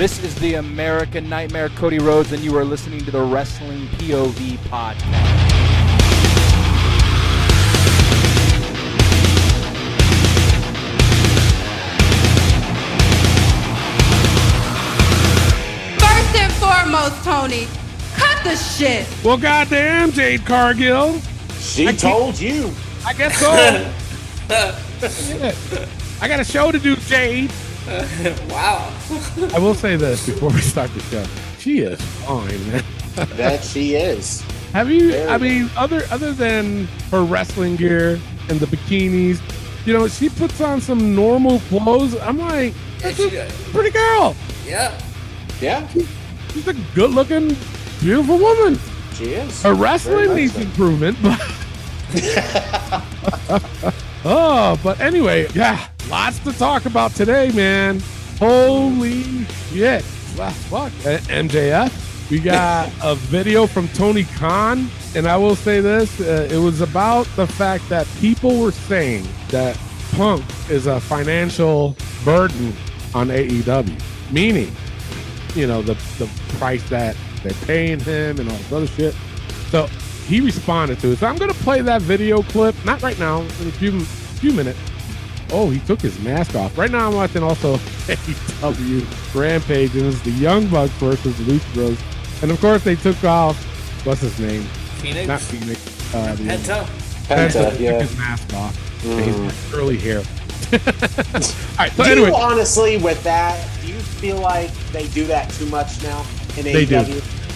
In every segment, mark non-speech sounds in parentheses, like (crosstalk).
This is the American Nightmare, Cody Rhodes, and you are listening to the Wrestling POV podcast. First and foremost, Tony, cut the shit. Well, goddamn, Jade Cargill. She told you. I guess so. (laughs) Yeah. I got a show to do, Jade. (laughs) Wow. I will say this before we start the show. She is fine, man. That she is. Have you? Very I mean, other other than her wrestling gear and the bikinis, you know, she puts on some normal clothes. I'm like, that's she a pretty girl. Yeah. Yeah, She's a good-looking, beautiful woman. she is. Her wrestling needs so. improvement, but (laughs) (laughs) oh, but anyway, yeah, lots to talk about today, man. Holy shit! Wow, Fuck, Uh, MJF. We got (laughs) a video from Tony Khan, and I will say this: uh, it was about the fact that people were saying that Punk is a financial burden on AEW, meaning you know the the price that they're paying him and all this other shit. So he responded to it. So I'm gonna play that video clip, not right now, in a few few minutes. Oh, he took his mask off. Right now I'm watching also (laughs) AEW Rampage, and it's the Young Bucks versus Lucha Bros. And of course they took off what's his name? Phoenix. Not Phoenix. Uh, the Penta. Penta, took yeah. his mask off. And he's got curly hair. (laughs) all right. So Do anyway, you honestly, with that, do you feel like they do that too much now in They do.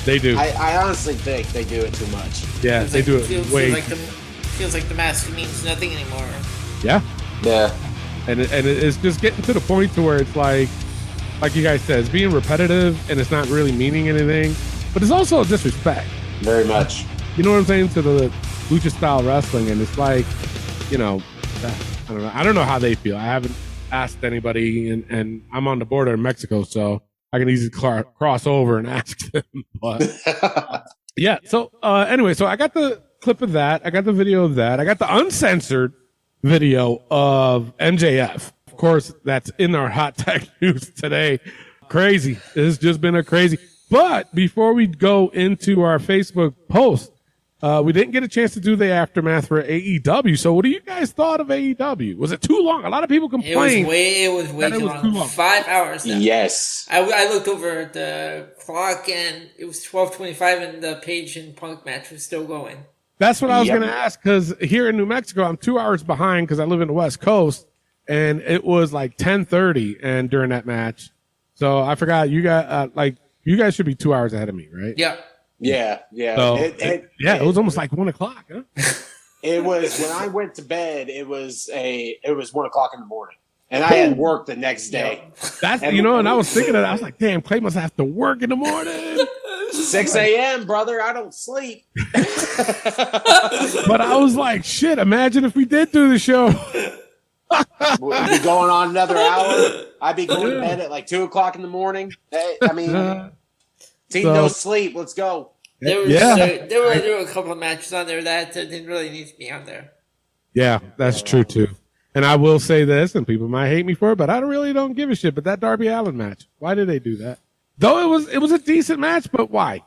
They do. I, I honestly think they do it too much. yeah, Feels they like- do it feels, way. feels like the feels like the mask means nothing anymore. Yeah. Yeah. and it, and it's just getting to the point to where it's like like you guys said it's being repetitive and it's not really meaning anything but it's also a disrespect Very much. you know what i'm saying to the lucha style wrestling and it's like you know i don't know i don't know how they feel i haven't asked anybody and, and i'm on the border in mexico so i can easily cl- cross over and (laughs) ask them but (laughs) yeah so uh anyway so i got the clip of that i got the video of that i got the uncensored video of mjf of course that's in our hot (laughs) tech news today crazy it's just been a crazy but before we go into our facebook post uh, we didn't get a chance to do the aftermath for AEW. So, what do you guys thought of AEW? Was it too long? A lot of people It was complained. way. It was way that it too, was long. too long. Five hours. Now. yes. I, I looked over at the clock and it was twelve twenty five, and the Page and Punk match was still going. That's what I was Yep. going to ask because here in New Mexico, I'm two hours behind because I live in the West Coast, and it was like 10:30 and during that match. So I forgot you got uh, like you guys should be two hours ahead of me, right? Yeah. Yeah. Yeah. So It- it- yeah, it was almost like one o'clock. Huh? (laughs) It was when I went to bed. It was a. It was one o'clock in the morning, and I had work the next day. That's you know, and I (laughs) was thinking that I was like, damn, Clay must have to work in the morning. (laughs) Six a.m., brother. I don't sleep. (laughs) but I was like, shit. Imagine if we did do the show. We'd be going on another hour. I'd be going to bed at like two o'clock in the morning. Hey, I mean, Uh, team so- no sleep. Let's go. There was Yeah. there, there were there were a couple of matches on there that didn't really need to be on there. Yeah, that's true too. And I will say this, and people might hate me for it, but I really don't give a shit. But that Darby Allin match, why did they do that? Though it was it was a decent match, but why?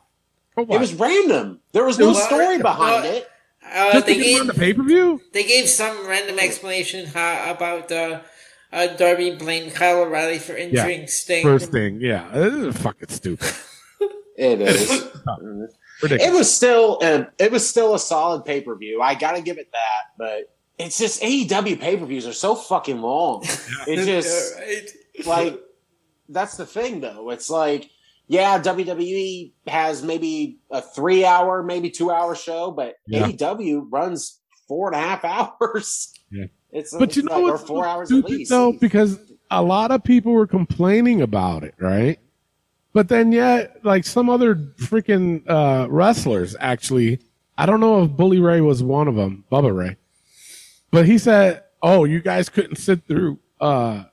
But why? It was random. There was no was- story behind uh, it. Uh, just to they get him on gave the pay per view. they gave some random explanation how, about uh, uh, Darby blamed Kyle O'Reilly for injuring Sting. First thing, yeah, this is fucking stupid, (laughs) It is. (laughs) Ridiculous. it was still a, it was still a solid pay per view. I got to give it that, but it's just AEW pay per views are so fucking long. (laughs) It's just Right. like that's the thing though. It's like yeah, WWE has maybe a three hour, maybe two hour show, but Yeah. AEW runs four and a half (laughs) hours. Yeah. It's But you know like, four hours at least. though, because a lot of people were complaining about it, right? But then yet, like some other freaking uh, wrestlers, actually, I don't know if Bully Ray was one of them, Bubba Ray, but he said, "Oh, you guys couldn't sit through uh,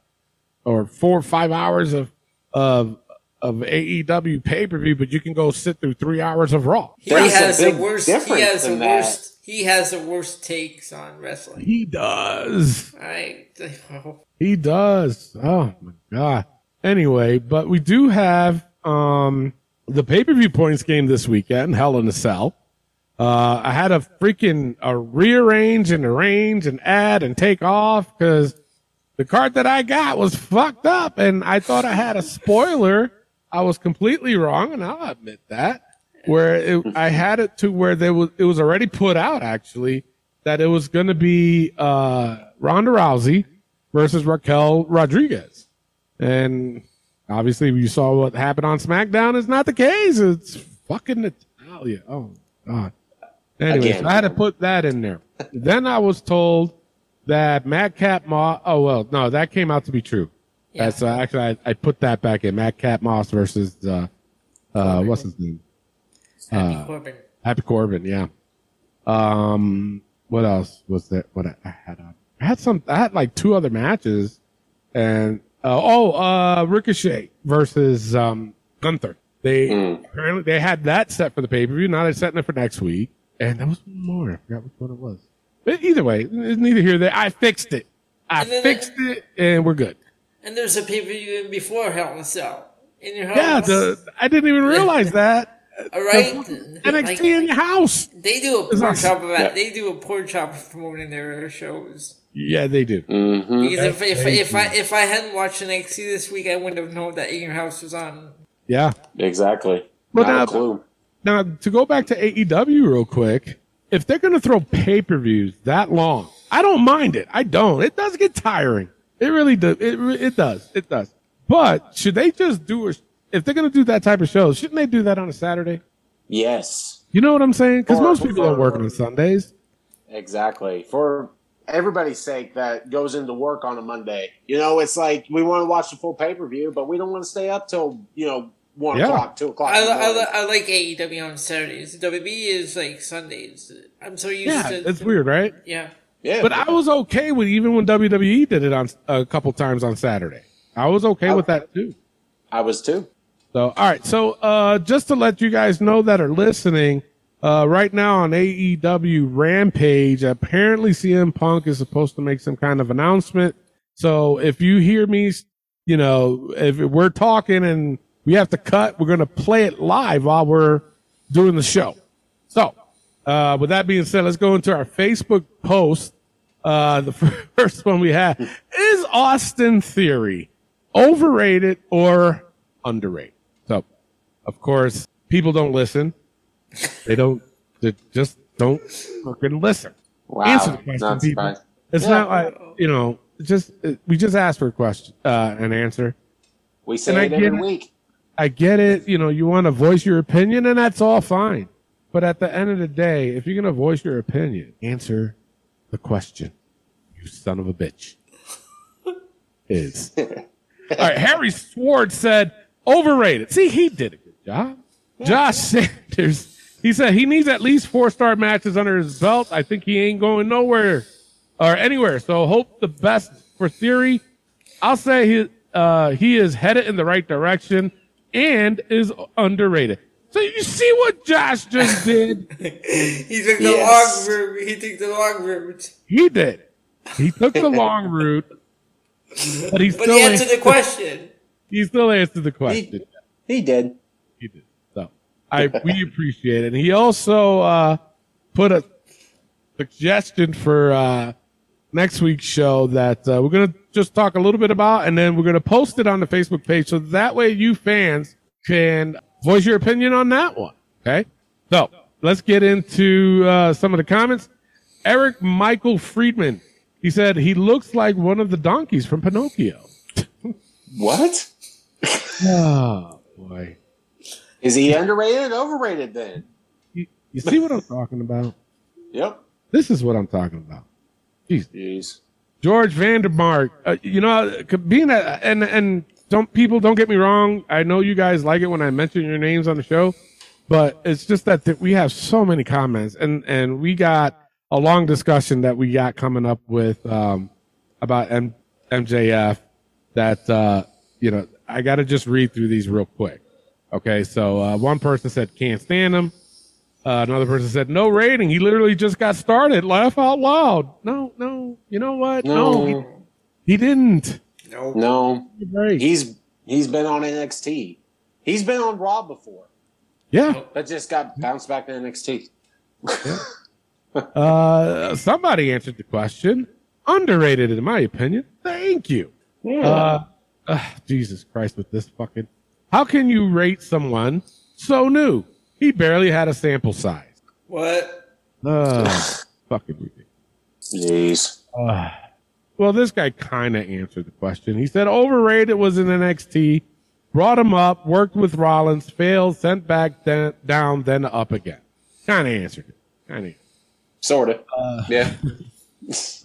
or four or five hours of of of AEW pay per view, but you can go sit through three hours of Raw. He There's has the worst. He has the in that. worst. He has the worst takes on wrestling. He does. I. (laughs) He does. Oh my god. Anyway, but we do have um the pay per view points game this weekend, Hell in a Cell. Uh, I had to freaking uh, rearrange and arrange and add and take off because the card that I got was fucked up, and I thought I had a spoiler. I was completely wrong, and I'll admit that. Where it, I had it to where there was it was already put out actually that it was going to be uh, Ronda Rousey versus Raquel Rodriguez, and obviously you saw what happened on SmackDown. Is not the case. It's fucking Natalya. Oh God. Anyway, Again. I had to put that in there. then I was told that Madcap Moss. Oh well, no, that came out to be true. Yeah. That's uh, actually I, I put that back in. Madcap Moss versus uh, uh, what's his name? Happy Uh, Corbin. Happy Corbin. Yeah. Um, what else was there? What I, I had? On? I had some. I had like two other matches, and uh, oh, uh, Ricochet versus um Gunther. They Mm. apparently they had that set for the pay per view. Now they're setting it for next week, and there was one more. I forgot which one it was. But either way, it's neither here. nor There. I fixed it. I fixed it, and we're good. And there's a pay per view before Hell in a Cell in your house. Yeah, the I didn't even realize (laughs) that. All right. NXT Like, in your house. they do a It's poor awesome. job of that. They do a poor job of promoting their shows. Yeah, they do. hmm Because if if, if I if I hadn't watched NXT this week, I wouldn't have known that In Your House was on. Yeah. Exactly. But Not now- a clue. Now, to go back to AEW real quick, if they're going to throw pay per views that long, I don't mind it. I don't. It does get tiring. It really does. It, it does. It does. But should they just do it? If they're going to do that type of show, shouldn't they do that on a Saturday? Yes. You know what I'm saying? Because most people are working on Sundays. Exactly. For everybody's sake that goes into work on a Monday. You know, it's like we want to watch the full pay per view, but we don't want to stay up till, you know, one Yeah. o'clock, two o'clock. I, I. I like AEW on Saturdays. WB is like Sundays. I'm so used Yeah, to. it's weird, right? Yeah. yeah. But I was okay with even when WWE did it on a couple times on Saturday. I was okay with that too. I was too. So, all right. So, uh, just to let you guys know that are listening, uh, right now on AEW Rampage, apparently CM Punk is supposed to make some kind of announcement. So if you hear me, you know, if we're talking and we have to cut, we're going to play it live while we're doing the show. So, uh, with that being said, let's go into our Facebook post. Uh, the (laughs) first one we have is Austin Theory overrated or underrated? So, of course, people don't listen. They don't, they just don't fucking listen. Wow. Answer the question, Not people. surprised. It's Yeah. not like, you know, just, we just asked for a question, uh, an answer. We say And it every it. week. I get it. You know, you want to voice your opinion and that's all fine. But at the end of the day, if you're going to voice your opinion, answer the question. You son of a bitch. (laughs) Is. all right. Harry Swartz said overrated. See, he did a good job. Josh Sanders, he said he needs at least four star matches under his belt. I think he ain't going nowhere or anywhere. So hope the best for Theory. I'll say he uh, he is headed in the right direction and is underrated. So you see what Josh just did? (laughs) He took the Yes. long route. He took the long route. he did. He took the long route, but he But still he answered answered, the question. he still answered the question. He did. He did. So I we (laughs) appreciate it. And he also uh, put a suggestion for uh, next week's show that uh, we're gonna just talk a little bit about, and then we're gonna post it on the Facebook page, so that way you fans can voice your opinion on that one. Okay. So let's get into uh, some of the comments. Eric Michael Friedman. He said he looks like one of the donkeys from Pinocchio. (laughs) What? (laughs) Oh boy. Is he underrated or overrated then? You, you see what I'm talking about? (laughs) Yep. This is what I'm talking about. Jeez. George Vandermark, uh, you know, being a, and and don't people don't get me wrong. I know you guys like it when I mention your names on the show, but it's just that th- we have so many comments, and and we got a long discussion that we got coming up with um, about M- MJF. That uh, you know, I got to just read through these real quick. Okay, so uh, one person said can't stand him. Uh, another person said no rating. He literally just got started. Laugh out loud. No, no. You know what? No, he, No, he didn't. No. no, he's he's been on NXT. He's been on Raw before, yeah. but just got bounced back to NXT. Uh, somebody answered the question. Underrated, in my opinion. Thank you. Yeah. Uh, uh, Jesus Christ, with this fucking. How can you rate someone so new? He barely had a sample size. What? Uh, (sighs) fucking ridiculous. Jeez. Uh, well, this guy kind of answered the question. He said overrated was in NXT, brought him up, worked with Rollins, failed, sent back then, down, then up again. Kind of answered it. Kind of. Sort of. yeah. (laughs)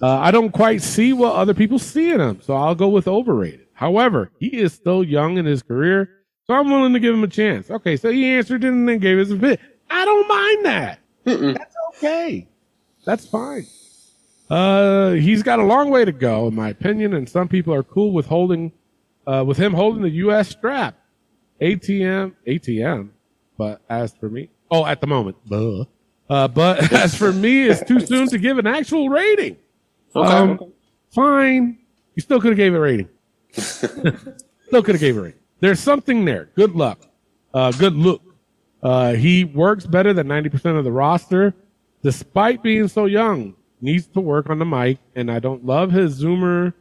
Uh, I don't quite see what other people see in him, so I'll go with overrated. However, he is still young in his career, so I'm willing to give him a chance. Okay, so he answered it and then gave us a bit. I don't mind that. That's okay. That's fine. Uh, he's got a long way to go, in my opinion, and some people are cool with holding, uh, with him holding the U.S. strap. ATM, ATM. But as for me, oh, at the moment, Buh. Uh, but (laughs) as for me, it's too soon to give an actual rating. Okay. Um, fine. You still could have gave it a rating. (laughs) still could have gave it a rating. There's something there. Good luck. Uh, good look. Uh, he works better than 90% of the roster, despite being so young. Needs to work on the mic, and I don't love his Zoomer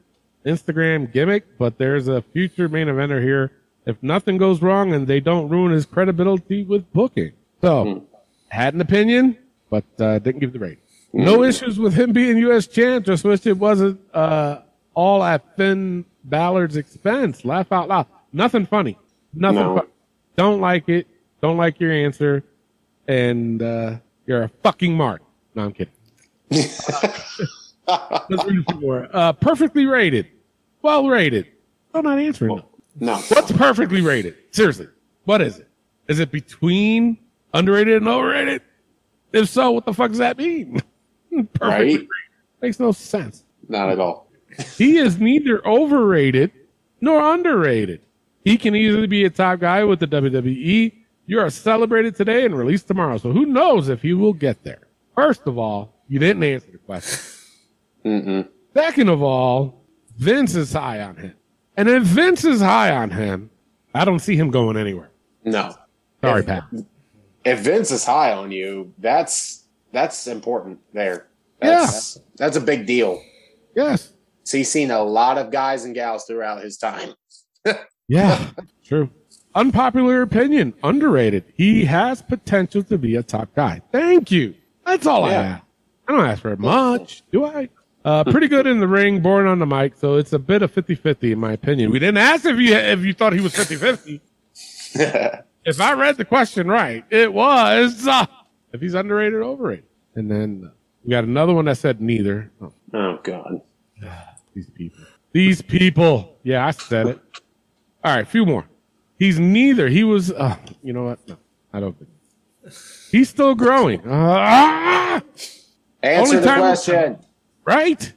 Instagram gimmick, but there's a future main eventer here. If nothing goes wrong and they don't ruin his credibility with booking. So, had an opinion, but uh, didn't give the rating. No issues with him being U.S. champ. Just wish it wasn't uh, all at Finn Bálor's expense. Laugh out loud. Nothing funny. Nothing. No. Don't like it. Don't like your answer, and uh, you're a fucking mark. No, I'm kidding. Let's read some more. Uh, perfectly rated. Well rated. I'm not answering. them. no. What's perfectly rated? Seriously, what is it? Is it between underrated and overrated? If so, what the fuck does that mean? (laughs) perfectly Right? rated. Makes no sense. Not at all. He is neither overrated nor underrated. He can easily be a top guy with the WWE. You are celebrated today and released tomorrow. So who knows if he will get there? First of all, you didn't answer the question. Mm-mm. Second of all, Vince is high on him. And if Vince is high on him, I don't see him going anywhere. No. Sorry, If- Pat. If Vince is high on you, that's that's important there. That's, That's a big deal. Yes. So he's seen a lot of guys and gals throughout his time. (laughs) Yeah. True. Unpopular opinion. Underrated. He has potential to be a top guy. Thank you. That's all I have. I don't ask for much, do I? Uh, pretty good in the ring, born on the mic, so it's a bit of 50-50 in my opinion. We didn't ask if you if you thought he was 50-50. (laughs) if I read the question right, it was uh, if he's underrated or overrated. And then uh, we got another one that said neither. Oh, oh God. (sighs) these people. These people. Yeah, I said it. All right, a few more. He's neither. He was. Uh, you know what? No, I don't think. He's still growing. Uh, (laughs) ah! Answer Only the time will question. right?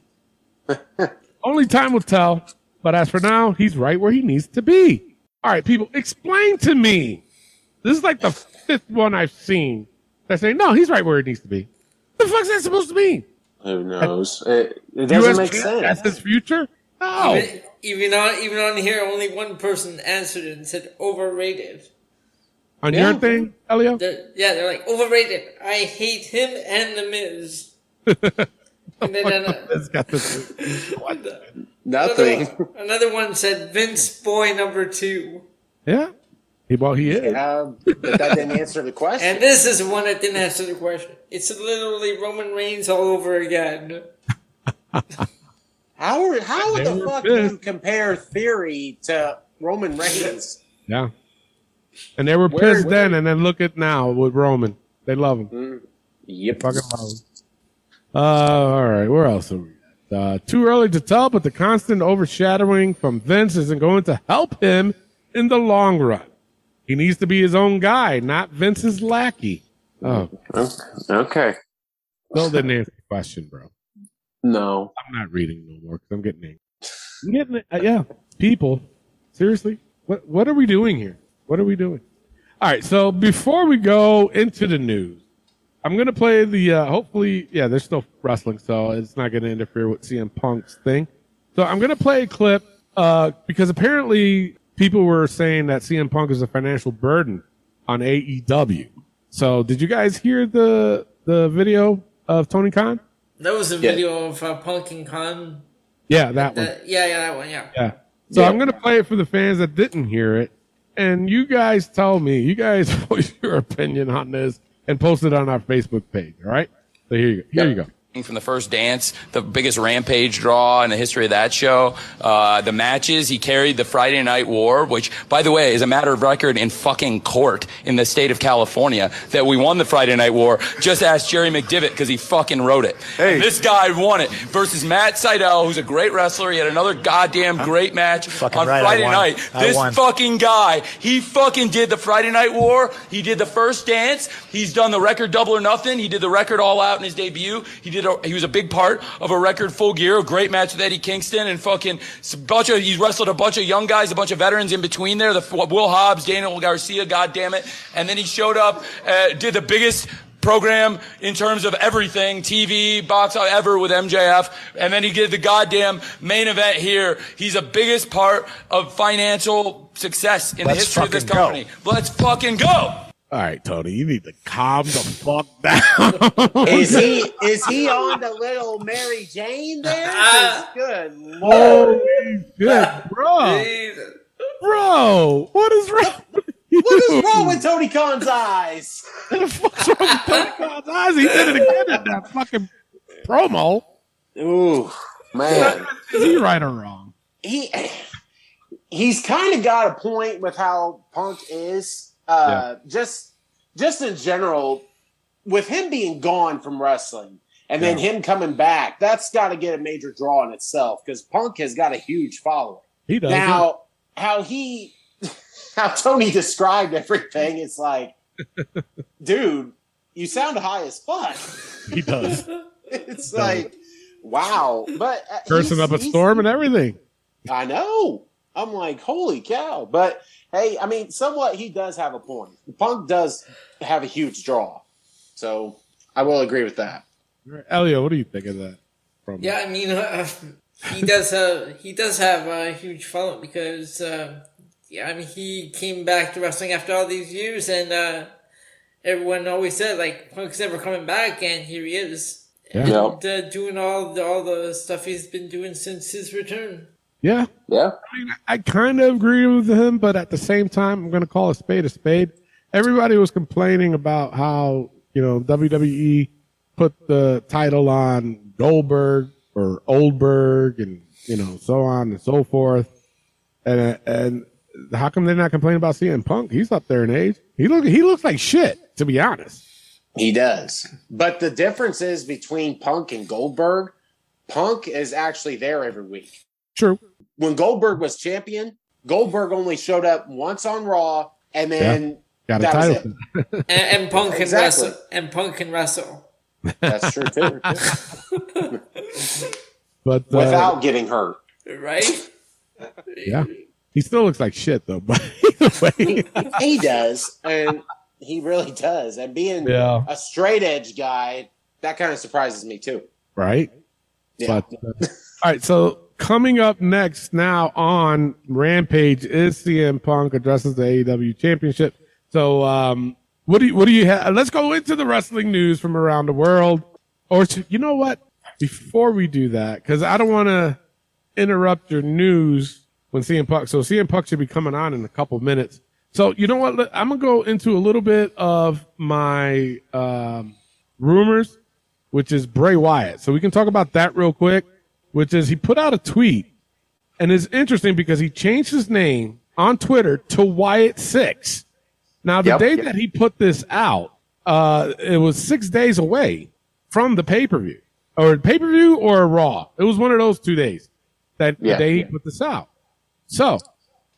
(laughs) Only time will tell. But as for now, he's right where he needs to be. All right, people, explain to me. This is like the fifth one I've seen that say, no, he's right where he needs to be. What The fuck's that supposed to mean? Who knows? It, it doesn't US make sense. That's his future? No. Even, even on even on here, only one person answered it and said overrated. On Yeah. your thing, Elio? They're, yeah, they're like overrated. I hate him and the Miz. And then It's (laughs) got this. another, Nothing. one, another one said Vince Boy number two. Yeah. He, well, he is. Yeah, but that didn't answer the question. And this is one that didn't answer the question. It's literally Roman Reigns all over again. (laughs) how are, how They the fuck pissed. do you compare Theory to Roman Reigns? Yeah. And they were Where- pissed where- then, and then look at now with Roman. They love him. Mm. Yep. Fucking love him. Uh, all right. Where else are we? at? Uh, too early to tell, but the constant overshadowing from Vince isn't going to help him in the long run. He needs to be his own guy, not Vince's lackey. Oh, Okay. still didn't answer the question, bro. No. I'm not reading no more because I'm getting angry. I'm getting uh, yeah. People, seriously, What what are we doing here? What are we doing? All right. So before we go into the news, I'm gonna play the. Uh, hopefully, yeah. There's still wrestling, so it's not gonna interfere with CM Punk's thing. So I'm gonna play a clip uh, because apparently people were saying that CM Punk is a financial burden on AEW. So did you guys hear the the video of Tony Khan? That was a video of uh, Punk and Khan. Yeah, that one. Uh, yeah, yeah, that one. Yeah. Yeah. So I'm gonna play it for the fans that didn't hear it, and you guys tell me. You guys (laughs) voice your opinion on this and post it on our Facebook page. All right. So here you go. Here you go. From the first dance, the biggest rampage draw in the history of that show. Uh, the matches, he carried the Friday Night War, which, by the way, is a matter of record in fucking court in the state of California that we won the Friday Night War. Just ask Jerry McDevitt because he fucking wrote it. Hey. And this guy won it versus Matt Sydal, who's a great wrestler. He had another goddamn great match Fucking on right, Friday night. This fucking guy, he fucking did the Friday Night War. He did the first dance. He's done the record Double or Nothing. He did the record All Out in his debut. He did. A, he was a big part of a record Full Gear, a great match with Eddie Kingston, and fucking bunch of. He wrestled a bunch of young guys, a bunch of veterans in between there. The Will Hobbs, Daniel Garcia, God damn it, and then he showed up, uh, did the biggest program in terms of everything, TV, box office, ever with MJF. And then he did the goddamn main event here. He's the biggest part of financial success in the Let's history of this fucking go. company. Let's fucking go. All right, Tony, you need to calm the fuck (laughs) down. Is he is he on the little Mary Jane there? 'Cause uh-huh. Good lord. Holy shit, bro, Jesus. bro, what is wrong? With you? What is wrong with Tony Khan's eyes? (laughs) What the fuck's wrong with Tony Khan's eyes? He did it again in that fucking promo. Ooh, man. Is he right or wrong? he he's kind of got a point with how Punk is. Uh, Just just in general, with him being gone from wrestling and then him coming back, that's got to get a major draw in itself because Punk has got a huge following. He does. Now, how he, (laughs) how Tony described everything, it's like, (laughs) dude, you sound high as fuck. he does. (laughs) It's like, wow. But uh, Cursing up a storm and everything. I know. I'm like, holy cow. But hey, I mean, somewhat he does have a point. Punk does have a huge draw. So I will agree with that. Elio, what do you think of that? Promo? Yeah, I mean, uh, (laughs) he does have he does have a huge following because uh, yeah, I mean, he came back to wrestling after all these years, and uh, everyone always said like Punk's never coming back, and here he is, Yeah. and uh, doing all the, all the stuff he's been doing since his return. Yeah. Yeah. I mean, I kind of agree with him, but at the same time, I'm going to call a spade a spade. Everybody was complaining about how, you know, WWE put the title on Goldberg or Oldberg and, you know, so on and so forth. And, and how come they're not complaining about CM Punk? He's up there in age. He look, he looks like shit, to be honest. He does. But the difference is between Punk and Goldberg, Punk is actually there every week. True. When Goldberg was champion, Goldberg only showed up once on Raw and then Got a That was title. (laughs) And, and Punk can Exactly. wrestle. And Punk can wrestle. that's true too. (laughs) But, uh, Without getting hurt. Right? yeah, he still looks like shit though, but (laughs) either way. he does, and he really does. And being Yeah. a straight edge guy, that kind of surprises me too. right? Yeah. But uh, all right, so coming up next now on Rampage is CM Punk addresses the AEW Championship. So, um, what do you, what do you have? Let's go into the wrestling news from around the world. Or to, you know what? Before we do that, because I don't want to interrupt your news when CM Punk. So CM Punk should be coming on in a couple minutes. So you know what? I'm gonna go into a little bit of my um, rumors which is Bray Wyatt. So we can talk about that real quick, which is he put out a tweet and it's interesting because he changed his name on Twitter to Wyatt Six. Now the Yep. day that he put this out, uh, it was six days away from the pay per view or pay per view or Raw. It was one of those two days that Yeah. the day he put this out. So,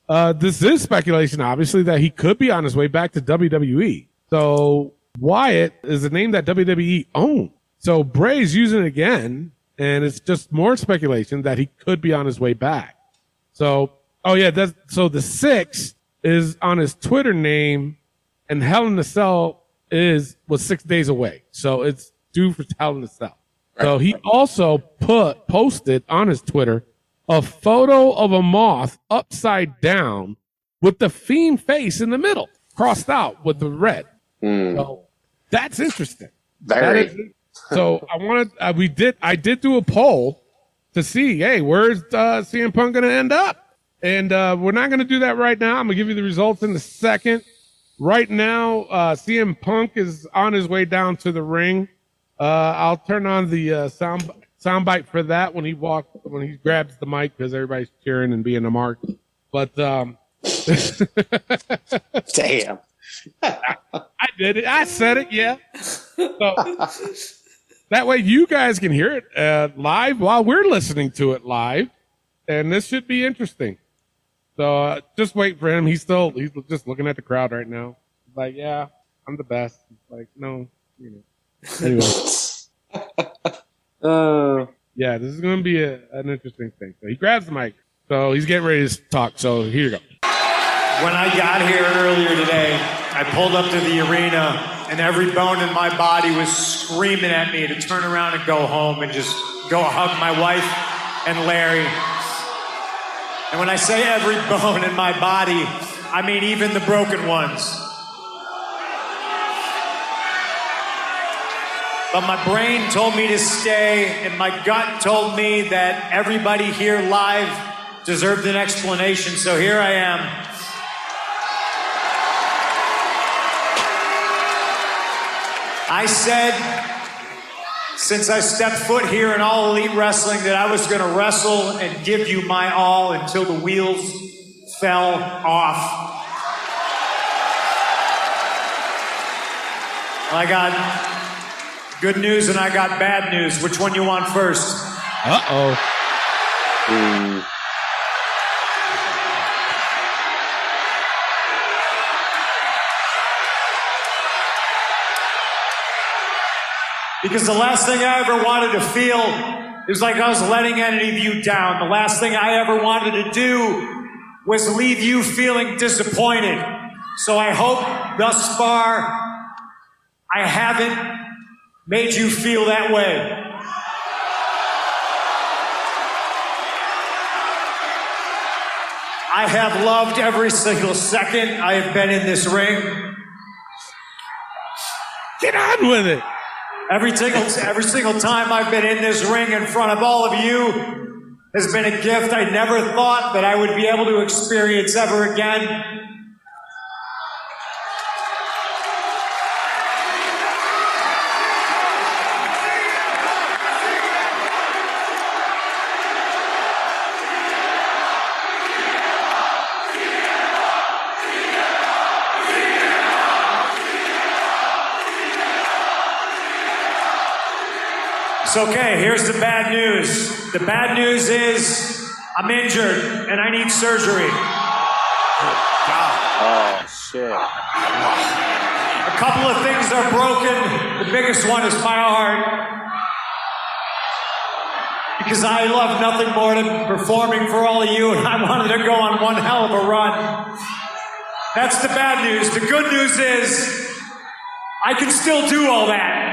uh, this is speculation, obviously, that he could be on his way back to WWE. So Wyatt is a name that WWE owned. So Bray's using it again, and it's just more speculation that he could be on his way back. So Oh yeah, that's so the six is on his Twitter name, and Hell in the Cell is was six days away, so it's due for Hell in the Cell. So he also put posted on his Twitter a photo of a moth upside down with the fiend face in the middle, crossed out with the red. Hmm. So that's interesting. Very. is- so (laughs) I wanted uh, we did I did do a poll to see hey where's uh, CM Punk going to end up, and uh, we're not going to do that right now. I'm going to give you the results in a second. Right now, uh, CM Punk is on his way down to the ring. Uh, I'll turn on the uh, sound soundbite for that when he walks when he grabs the mic because everybody's cheering and being a mark. But um, Damn. (laughs) I did it. I said it. Yeah. So (laughs) that way you guys can hear it uh, live while we're listening to it live, and this should be interesting. So uh, just wait for him. He's still he's just looking at the crowd right now. He's like, yeah, I'm the best. He's like, no, you know. Anyway, (laughs) Uh, yeah, this is going to be a, an interesting thing. So he grabs the mic. So he's getting ready to talk. So here you go. When I got here earlier today, I pulled up to the arena and every bone in my body was screaming at me to turn around and go home and just go hug my wife and Larry. And when I say every (laughs) bone in my body, I mean even the broken ones. But my brain told me to stay, and my gut told me that everybody here live deserved an explanation, so here I am. I said, since I stepped foot here in All Elite Wrestling, that I was going to wrestle and give you my all until the wheels fell off. I got good news and I got bad news. Which one you want first? Uh oh. Because the last thing I ever wanted to feel is like I was letting any of you down. The last thing I ever wanted to do was leave you feeling disappointed. So I hope thus far I haven't made you feel that way. I have loved every single second I have been in this ring. Get on with it. Every single, every single time I've been in this ring in front of all of you has been a gift I never thought that I would be able to experience ever again. It's okay. Here's the bad news. The bad news is I'm injured and I need surgery. oh shit. A couple of things are broken. The biggest one is my heart. Because I love nothing more than performing for all of you, and I wanted to go on one hell of a run. That's the bad news. The good news is I can still do all that.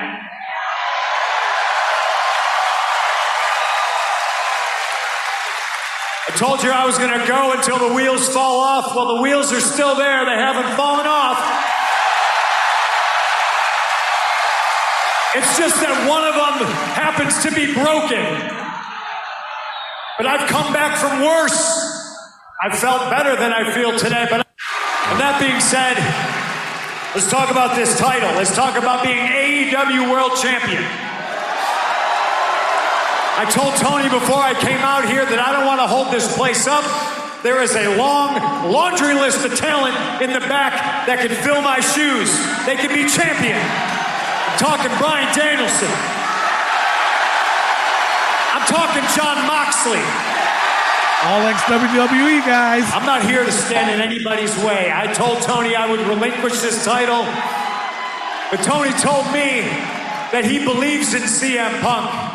Told you I was going to go until the wheels fall off. Well, the wheels are still there, they haven't fallen off. It's just that one of them happens to be broken. But I've come back from worse. I've felt better than I feel today. But and that being said, let's talk about this title. Let's talk about being AEW World Champion. I told Tony before I came out here that I don't want to hold this place up. There is a long laundry list of talent in the back that can fill my shoes. They can be champion. I'm talking Bryan Danielson. I'm talking Jon Moxley. All ex WWE guys. I'm not here to stand in anybody's way. I told Tony I would relinquish this title, but Tony told me that he believes in CM Punk.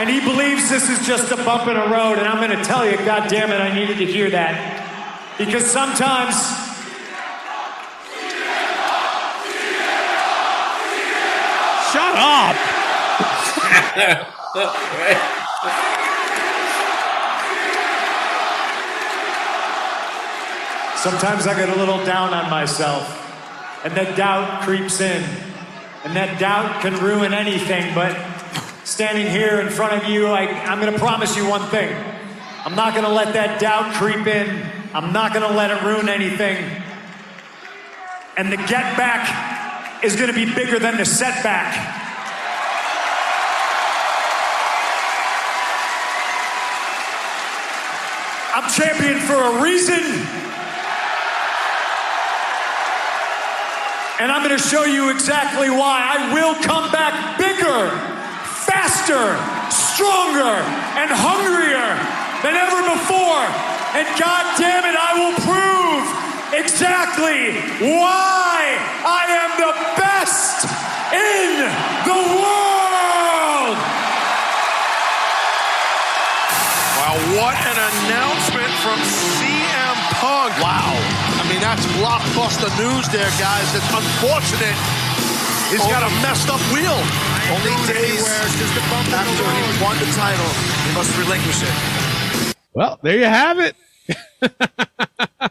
And he believes this is just a bump in a road. And I'm going to tell you, God damn it, I needed to hear that. Because sometimes Shut up. Sometimes I get a little down on myself, and that doubt creeps in. And that doubt can ruin anything, but standing here in front of you, I, I'm going to promise you one thing. I'm not going to let that doubt creep in. I'm not going to let it ruin anything. And the get back is going to be bigger than the setback. I'm champion for a reason. And I'm going to show you exactly why. I will come back bigger, faster, stronger, and hungrier than ever before. And God damn it, I will prove exactly why I am the best in the world. Wow, what an announcement from CM Punk. Wow. I mean, that's blockbuster news there, guys. It's unfortunate. He's got a messed up wheel. Only days after he won the title, he must relinquish it. Well, there you have it. (laughs)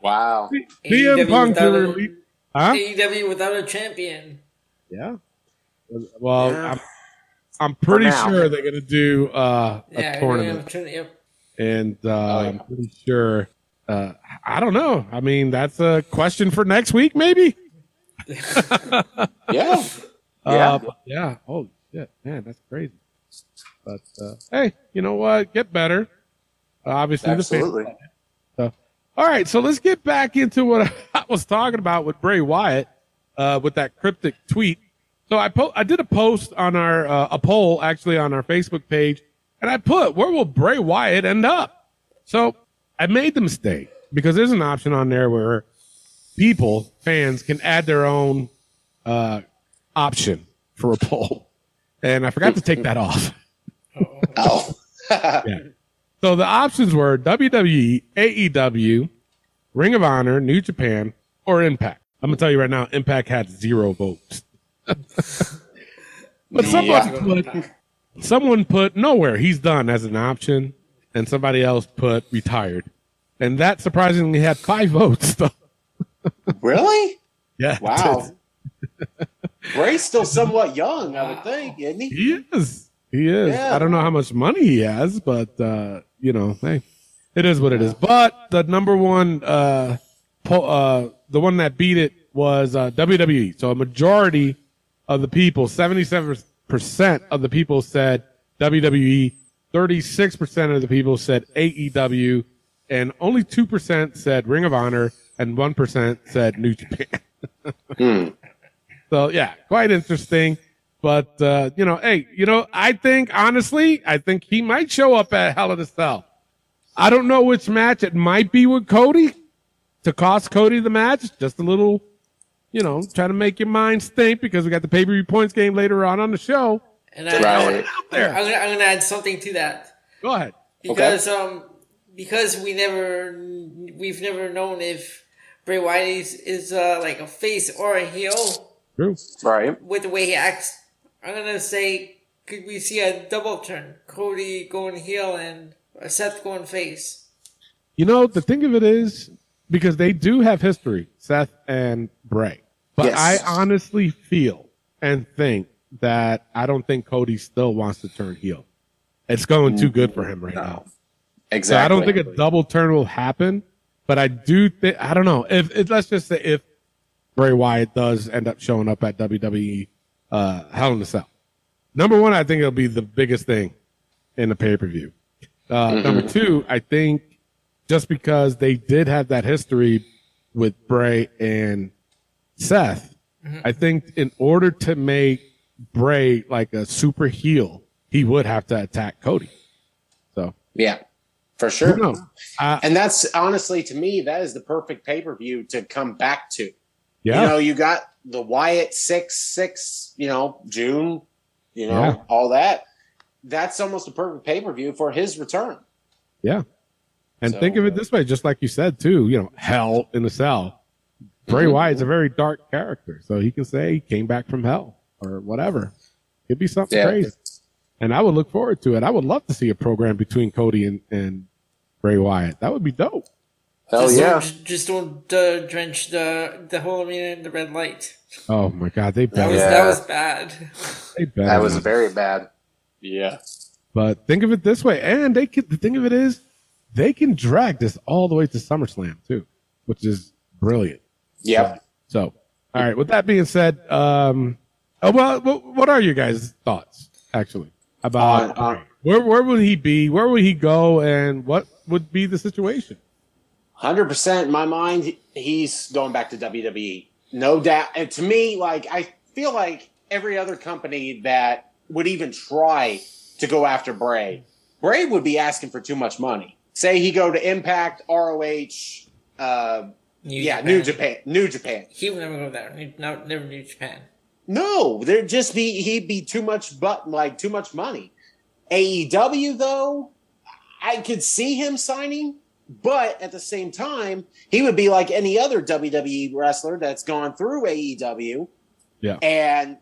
Wow. CM AEW Punk to without a- Huh? AEW without a champion. Yeah. Well, Yeah. I'm, I'm pretty sure they're going to do uh, a Yeah, tournament. yeah, yep. and uh, Oh, I'm pretty sure. Uh, I don't know. I mean, that's a question for next week, maybe. (laughs) Yeah. Uh, Yeah. but yeah. Oh shit, man, that's crazy. But uh, hey, you know what? Get better. Uh, obviously, the Absolutely. So, all right, so let's get back into what (laughs) I was talking about with Bray Wyatt, uh, with that cryptic tweet. So I po- I did a post on our uh, a poll actually on our Facebook page, and I put where will Bray Wyatt end up? So I made the mistake because there's an option on there where people fans can add their own uh, option for a poll, and I forgot to take that off. Oh. (laughs) (laughs) Yeah. So the options were WWE, AEW, Ring of Honor, New Japan, or Impact. I'm gonna tell you right now, Impact had zero votes. (laughs) but someone put someone put nowhere. He's done as an option, and somebody else put retired, and that surprisingly had five votes. Though. Really? Yeah. Wow. Bray's still somewhat young, I would think, isn't he? He is. He is. Yeah. I don't know how much money he has, but uh, you know, hey, it is what it is. But the number one, uh, po- uh, the one that beat it was uh, WWE. So a majority of the people, seventy-seven percent of the people said WWE. Thirty-six percent of the people said AEW, and only two percent said Ring of Honor, and one percent said New Japan. (laughs) So yeah, quite interesting. But uh, you know, hey, you know, I think honestly, I think he might show up at Hell in a Cell. I don't know which match it might be with Cody to cost Cody the match. Just a little, you know, try to make your mind think because we got the pay per view points game later on on the show. And I, Right. Out there, I'm, gonna, I'm gonna add something to that go ahead. because um because we never we've never known if Bray Wyatt is, is uh, like a face or a heel True. Right. with the way he acts. I'm gonna say, could we see a double turn? Cody going heel and Seth going face. You know, the thing of it is because they do have history, Seth and Bray. But Yes. I honestly feel and think that I don't think Cody still wants to turn heel. It's going too good for him right now. Exactly. So Exactly. I don't think a double turn will happen, but I do think I don't know if, if let's just say if Bray Wyatt does end up showing up at WWE uh, Hell in a Cell. Number one, I think it'll be the biggest thing in the pay per view. Uh, Number two, I think just because they did have that history with Bray and Seth, I think in order to make Bray like a super heel, he would have to attack Cody. So Yeah, for sure. And that's honestly, to me, that is the perfect pay per view to come back to. yeah. You know, you got the Wyatt six six, you know, June, you know, Yeah. all that. that's almost a perfect pay per view for his return. Yeah. And So- think of it this way, just like you said too, you know, hell in the cell. Bray Mhm. Wyatt's a very dark character, so he can say he came back from hell or whatever. It'd be something Yeah. crazy. And I would look forward to it. I would love to see a program between Cody and, and Bray Wyatt. That would be dope. Hell just yeah. Don't, just don't uh, drench the the whole arena in the red light. Oh my god, they That was Yeah. that was bad. They better That was very bad. Yeah. But think of it this way, and they can. The thing of it is, they can drag this all the way to SummerSlam too, which is brilliant. Yeah. So, all right. With that being said, um, oh, well, what, what are you guys' thoughts actually about On- on- where where would he be? Where would he go? And what would be the situation? Hundred percent in my mind, he's going back to WWE, no doubt. And to me, like I feel like every other company that would even try to go after Bray, Bray would be asking for too much money. Say he go to Impact, ROH, uh, New yeah, Japan. New Japan, New Japan. He would never go there. No, never New Japan. No, there'd just be he'd be too much, but like too much money. AEW though, I could see him signing, but at the same time, he would be like any other WWE wrestler that's gone through AEW Yeah. and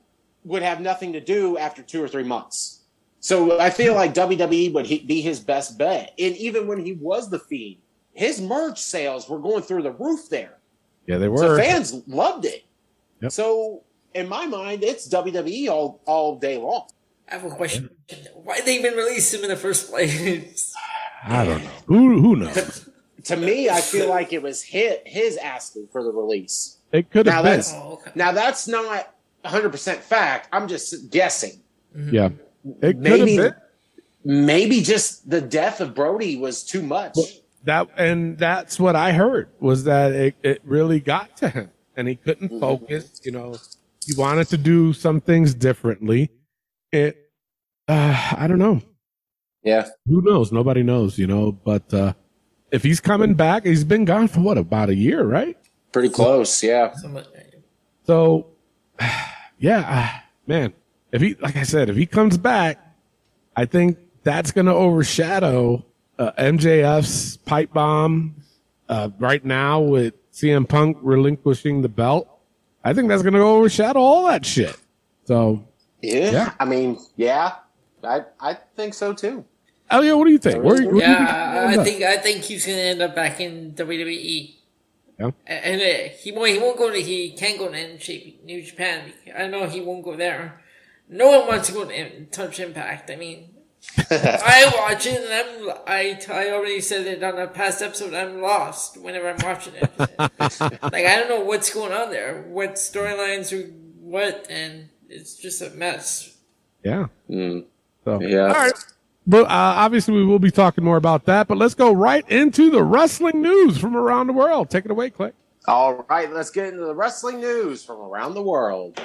would have nothing to do after two or three months. So I feel like WWE would he- be his best bet. And even when he was the Fiend, his merch sales were going through the roof there. Yeah, they were. So fans loved it. Yep. So in my mind, it's WWE all all day long. I have a question. Why did they even release him in the first place? I don't know. Who who knows? To me, I feel like it was his, his asking for the release. It could Now have been. that's Oh, okay. now that's not 100 percent fact. I'm just guessing. Mm-hmm. Yeah, it could have Maybe been. maybe just the death of Brody was too much. That and that's what I heard was that it, it really got to him and he couldn't mm-hmm. focus. You know, he wanted to do some things differently. It, uh, I don't know. Yeah, Who knows? Nobody knows. You know, but uh, if he's coming back, he's been gone for what about a year, right? pretty close. Yeah, So, (sighs) yeah, uh, man. If he, like I said, if he comes back, I think that's going to overshadow uh, MJF's pipe bomb uh, right now with CM Punk relinquishing the belt. I think that's going to overshadow all that shit. So, yeah. Yeah. I mean, yeah, I I think so too. Elliot, what do you think? Where, where do you think Yeah, I think I think he's gonna end up back in WWE. Yeah. A- And uh, he won't. He won't go to. He can't go to New Japan. I know he won't go there. No one wants to go to Touch Impact. I mean, (laughs) I watch it and I'm. I I already said it on a past episode. I'm lost whenever I'm watching it. (laughs) like I don't know what's going on there. What storylines are what, and it's just a mess. Yeah. Mm, So, yeah. all right. But uh, obviously, we will be talking more about that. But let's go right into the wrestling news from around the world. Take it away, Clay. All right, let's get into the wrestling news from around the world.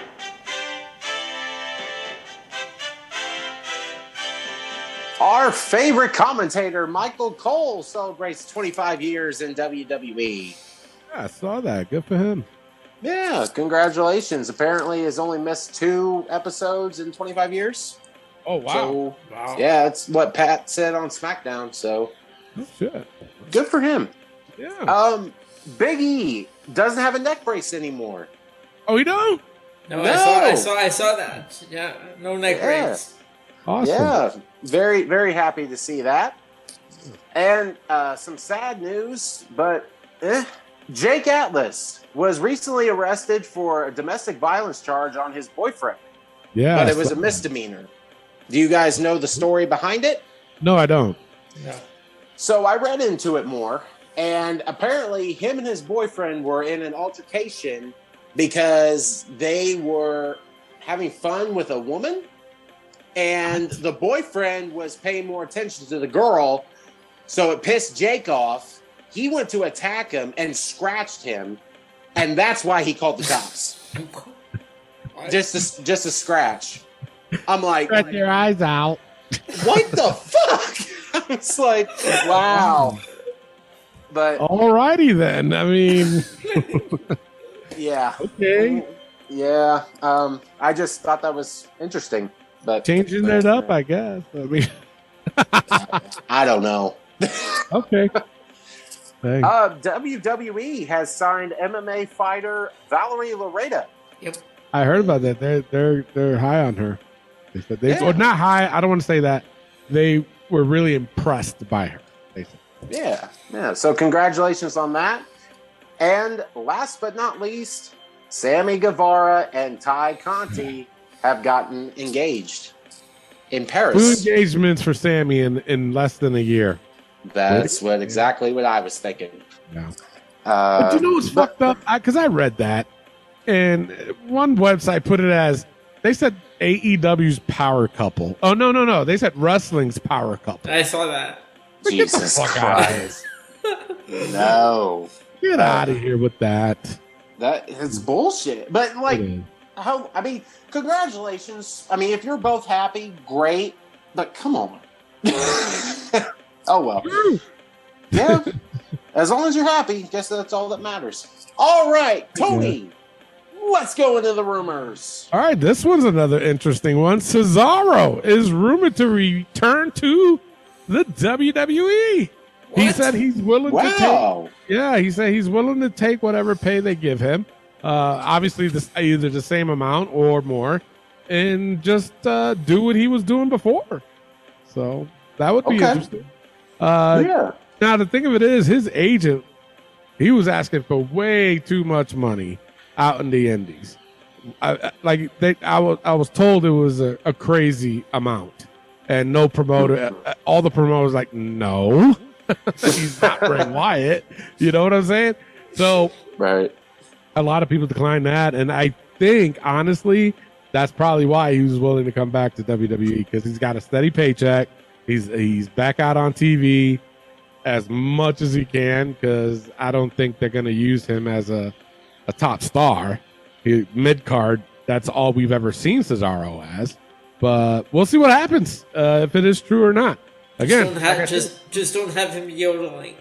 Our favorite commentator, Michael Cole, celebrates 25 years in WWE. Yeah, I saw that. Good for him. Yeah, congratulations. Apparently, has only missed two episodes in 25 years. Oh So, Wow. yeah, that's what Pat said on SmackDown. So, Oh, shit. good for him. Yeah. Um, Big E doesn't have a neck brace anymore. oh, you don't? No, I saw. I saw. I saw that. Yeah. No neck Yeah. brace. Awesome. Yeah, very, very happy to see that. And uh, some sad news, but eh, Jake Atlas was recently arrested for a domestic violence charge on his boyfriend, Yeah. but it was a misdemeanor. Do you guys know the story behind it? No, I don't. No. So I read into it more, and apparently, him and his boyfriend were in an altercation because they were having fun with a woman, and the boyfriend was paying more attention to the girl, so it pissed Jake off. He went to attack him and scratched him, and that's why he called the cops. (laughs) just a, just a scratch. I'm like, Stretch your eyes out. what the fuck? (laughs) it's like, wow. But Alrighty then. I mean, yeah, okay. yeah. Um, I just thought that was interesting. but Changing it up, I guess. I mean, (laughs) I don't know. (laughs) okay. Dang. Uh, WWE has signed MMA fighter Valerie Loureda. Yep. I heard about that. They're they're they're high on her. They said they Yeah. or not high. I don't want to say that. They were really impressed by her. They. Yeah, yeah. So congratulations on that. And last but not least, Sammy Guevara and Tay Conti have gotten engaged in Paris. Two Paris. engagements for Sammy in in less than a year. That's what exactly what I was thinking. Yeah. Uh, But you know what's fucked up? Because I, read that, and one website put it as they said AEW's power couple. Oh no no no! They said wrestling's power couple. I saw that. Jesus fuck outta here. Christ. no, Get out of here with that. that is bullshit. But like, It is. how? I mean, congratulations. I mean, if you're both happy, great. But come on. (laughs) oh well. Yeah. as long as you're happy, guess that's all that matters. All right, Tony. Let's go into the rumors. All right, this one's another interesting one. Cesaro is rumored to return to the WWE. He said he's willing to take. Yeah, he said he's willing to take whatever pay they give him. Uh, obviously, this either the same amount or more, and just uh, do what he was doing before. So that would be Okay. interesting. Uh, yeah. now the thing of it is, his agent, he was asking for way too much money out in the Indies. I, like they, I was, I was told it was a, a crazy amount, and no promoter, uh, all the promoters like, no, (laughs) he's not Bray Wyatt. You know what I'm saying? So Right. a lot of people declined that, and I think honestly, that's probably why he was willing to come back to WWE because he's got a steady paycheck. He's he's back out on TV as much as he can because I don't think they're going to use him as a a top star. Mid card, that's all we've ever seen Cesaro as. But we'll see what happens uh, if it is true or not. Again, just don't have like I said- just just don't have him yodeling.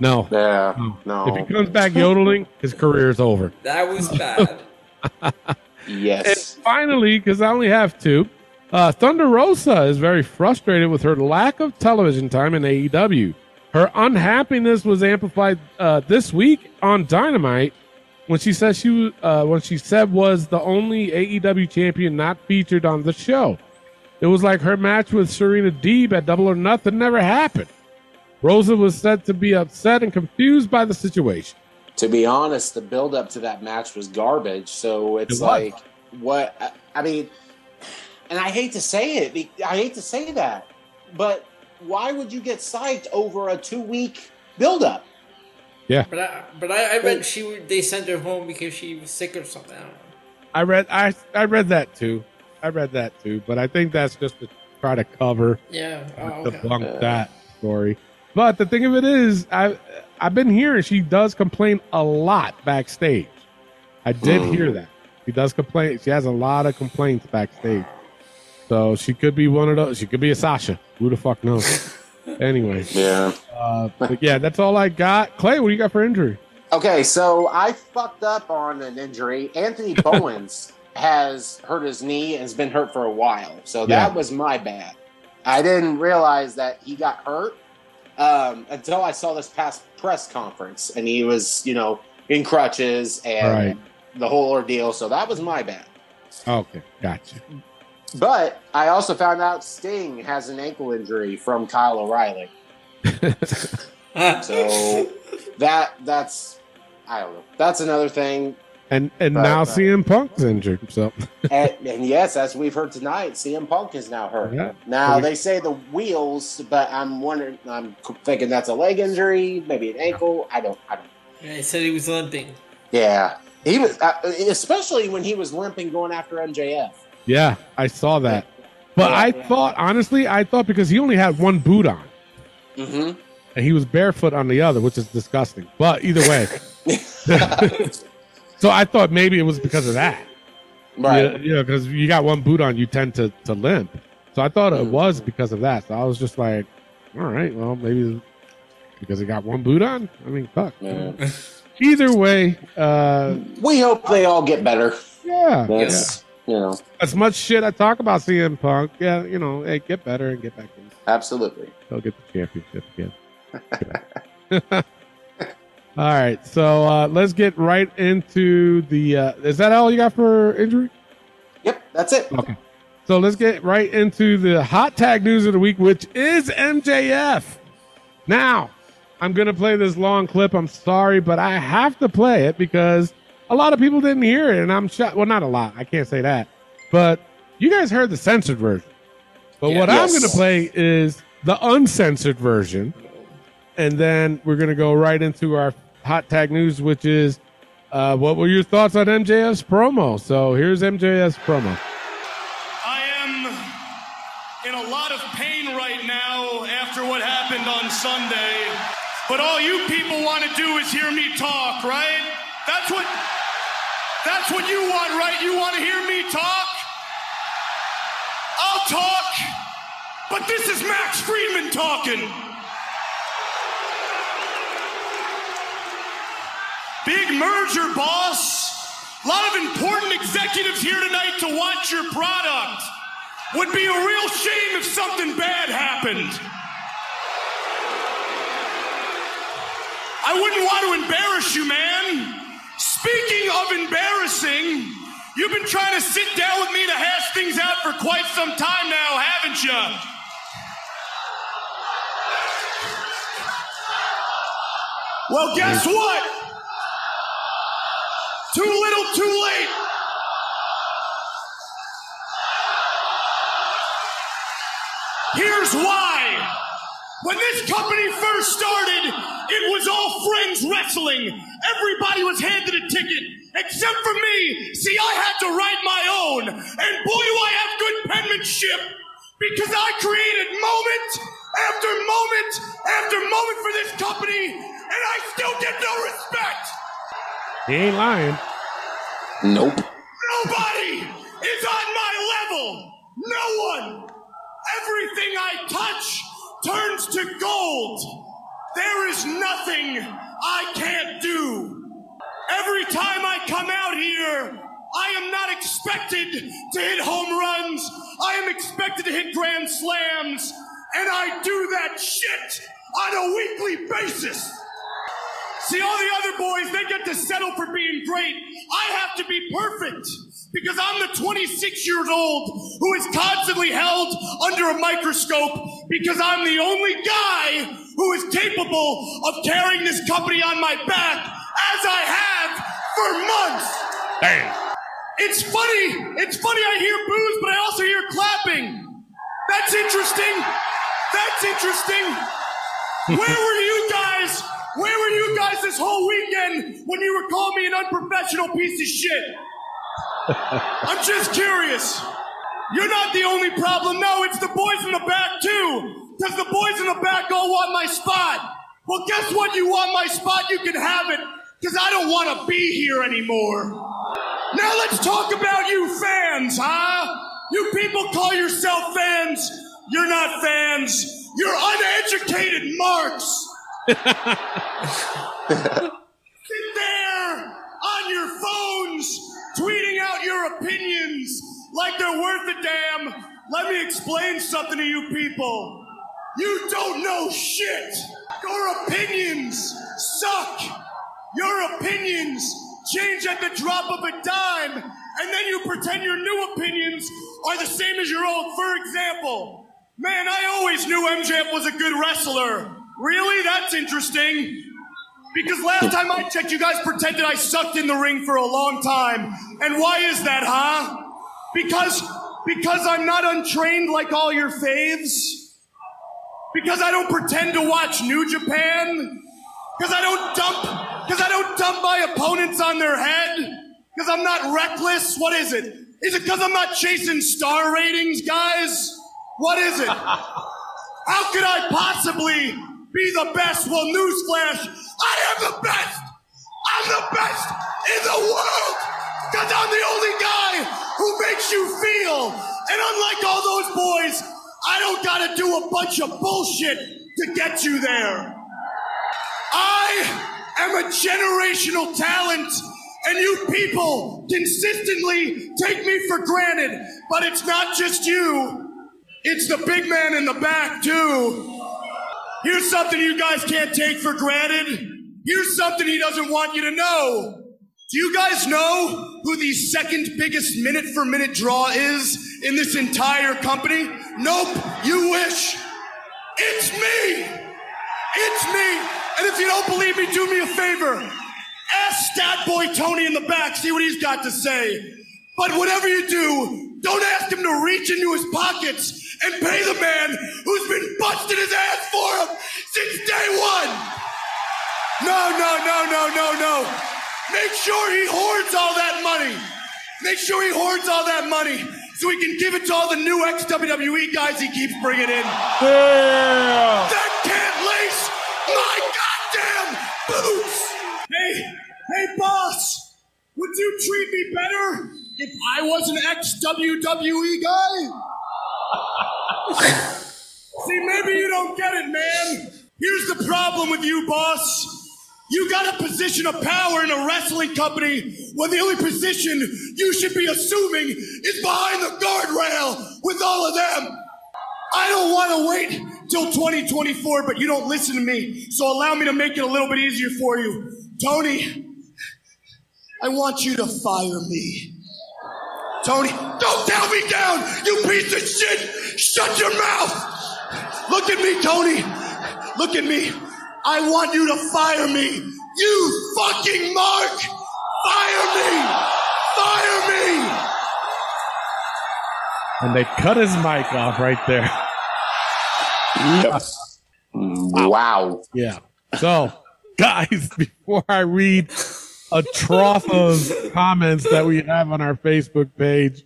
no. Yeah. no. No. If he comes back yodeling, his career is over. That was (laughs) bad. And Yes. finally, because I only have two, uh, Thunder Rosa is very frustrated with her lack of television time in AEW. Her unhappiness was amplified uh, this week on Dynamite when she said she was, uh, when she said was the only AEW champion not featured on the show. It was like her match with Serena Deeb at Double or Nothing never happened. Rosa was said to be upset and confused by the situation. to be honest, the build up to that match was garbage. So it's It like, what? I- I mean, and I hate to say it. I hate to say that, but why would you get psyched over a two week build up? But I, but I, I read she would- they sent her home because she was sick or something. I don't know. I read I I read that too. I read that too, but I think that's just to try to cover Yeah. Oh, to okay. bunk that story. But the thing of it is, I I've been hearing she does complain a lot backstage. I did Hmm. hear that she does complain. She has a lot of complaints backstage, so she could be one of those. She could be a Sasha. Who the fuck knows? (laughs) anyway, Yeah. uh, but yeah, that's all I got. Clay, what do you got for injury? Okay, so I fucked up on an injury. Anthony (laughs) Bowens has hurt his knee and has been hurt for a while. So that was my bad. I didn't realize that he got hurt um, until I saw this past press conference and he was, you know, in crutches and Right. the whole ordeal. So that was my bad. Okay, gotcha. But I also found out Sting has an ankle injury from Kyle O'Reilly. So (laughs) that that's I don't know. That's another thing. And and Right, now right. CM Punk's injured, so (laughs) and, and yes, as we've heard tonight, CM Punk is now hurt. Yeah. Now they say the wheels, but I'm wondering. I'm thinking that's a leg injury, maybe an ankle. I don't. I don't. Yeah, he said he was limping. Yeah, he was, uh, especially when he was limping going after MJF. Yeah, I saw that. But Yeah, I yeah. thought honestly, I thought because he only had one boot on Mm-hmm. and he was barefoot on the other, which is disgusting. But either way, (laughs) so I thought maybe it was because of that. right. You know, because you got one boot on, you tend to to limp. So I thought it Mhm. was because of that. So I was just like, all right, well maybe because he got one boot on. I mean, fuck. Yeah. Either way, uh, We hope they all get better. yeah. That's you know, As much shit I talk about CM Punk, yeah, you know, hey, get better and get back in. absolutely. He'll get the championship again. (laughs) all right, so uh, let's get right into the. Uh, is that all you got for injury? Yep, that's it. Okay. So let's get right into the hot tag news of the week, which is MJF. Now, I'm going to play this long clip. I'm sorry, but I have to play it because a lot of people didn't hear it, and I'm shot. Well, not a lot. I can't say that. But you guys heard the censored version. But what I'm going to play is the uncensored version. And then we're going to go right into our hot tag news, which is uh, what were your thoughts on MJF's promo? So here's MJF's promo. I am in a lot of pain right now after what happened on Sunday. But all you people want to do is hear me talk, right? That's what That's what you want, right? You want to hear me talk? I'll talk. But this is Max Friedman talking. Big merger, boss. A lot of important executives here tonight to watch your product. Would be a real shame if something bad happened. I wouldn't want to embarrass you, man. Speaking of embarrassing, you've been trying to sit down with me to hash things out for quite some time now, haven't you? Well, guess what? Too little, too late. Here's why. When this company first started, it was all friends wrestling. Everybody was handed a ticket, except for me. See, I had to write my own. And boy, do I have good penmanship because I created moment after moment after moment for this company, and I still get no respect. He ain't lying. Nope. Nobody is on my level. No one. Everything I touch turns to gold. There is nothing I can't do. Every time I come out here, I am not expected to hit home runs. I am expected to hit grand slams. And I do that shit on a weekly basis. See, all the other boys, they get to settle for being great. I have to be perfect because I'm the 26 years old who is constantly held under a microscope because I'm the only guy who is capable of carrying this company on my back as I have for months. Damn. It's funny. It's funny I hear boos, but I also hear clapping. That's interesting. That's interesting. Where were you guys? Where were you guys this whole weekend when you were calling me an unprofessional piece of shit? I'm just curious. You're not the only problem. No, it's the boys in the back too. Because the boys in the back all want my spot. Well, guess what? You want my spot, you can have it. Because I don't want to be here anymore. Now let's talk about you fans, huh? You people call yourself fans. You're not fans. You're uneducated marks. (laughs) Sit there on your phones, tweeting out your opinions like they're worth a damn. Let me explain something to you people. You don't know shit. Your opinions suck. Your opinions change at the drop of a dime, and then you pretend your new opinions are the same as your old. For example, man, I always knew MJF was a good wrestler. Really? That's interesting. Because last time I checked, you guys pretended I sucked in the ring for a long time. And why is that, huh? Because because I'm not untrained like all your faves? Because I don't pretend to watch New Japan? Because I don't dump because I don't dump my opponents on their head? Because I'm not reckless? What is it? Is it because I'm not chasing star ratings, guys? What is it? (laughs) How could I possibly be the best? Well, newsflash, I am the best! I'm the best in the world! Because I'm the only guy who makes you feel. And unlike all those boys, I don't gotta do a bunch of bullshit to get you there. I am a generational talent, And you people consistently take me for granted. But it's not just you, it's the big man in the back, too. Here's something you guys can't take for granted. Here's something he doesn't want you to know. Do you guys know who the second biggest minute for minute draw is in this entire company? Nope, you wish. It's me! It's me! And if you don't believe me, do me a favor. Ask Stat Boy Tony in the back, see what he's got to say. But whatever you do, don't ask him to reach into his pockets and pay the man who's been busting his ass for him since day one. No, no, no, no, no, no. Make sure he hoards all that money. Make sure he hoards all that money so he can give it to all the new ex WWE guys he keeps bringing in. Yeah. That can't lace my goddamn boots. Hey, hey, boss. Would you treat me better if I was an ex WWE guy? (laughs) See, maybe you don't get it, man. Here's the problem with you, boss. You got a position of power in a wrestling company when the only position you should be assuming is behind the guardrail with all of them. I don't want to wait till 2024, but you don't listen to me. So allow me to make it a little bit easier for you. Tony, I want you to fire me. Tony, don't tell me down, you piece of shit! Shut your mouth! Look at me, Tony! Look at me! I want you to fire me! You fucking Mark! Fire me! Fire me! And they cut his mic off right there. Wow. Yeah. So, guys, (laughs) before I read a trough of comments that we have on our Facebook page,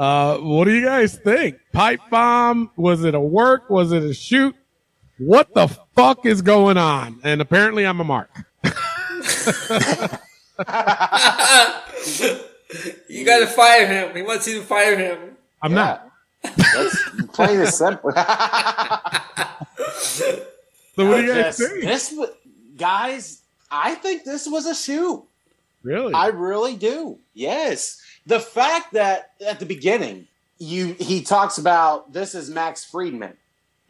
uh, what do you guys think? Pipe bomb? Was it a work? Was it a shoot? What the fuck is going on? And apparently I'm a mark. (laughs) You gotta fire him. He wants you to fire him. I'm not. That's plain and simple. (laughs) So what do you guys This- think? This, wa- guys, I think this was a shoot. Really? I really do. Yes. The fact that at the beginning, you he talks about this is Max Friedman.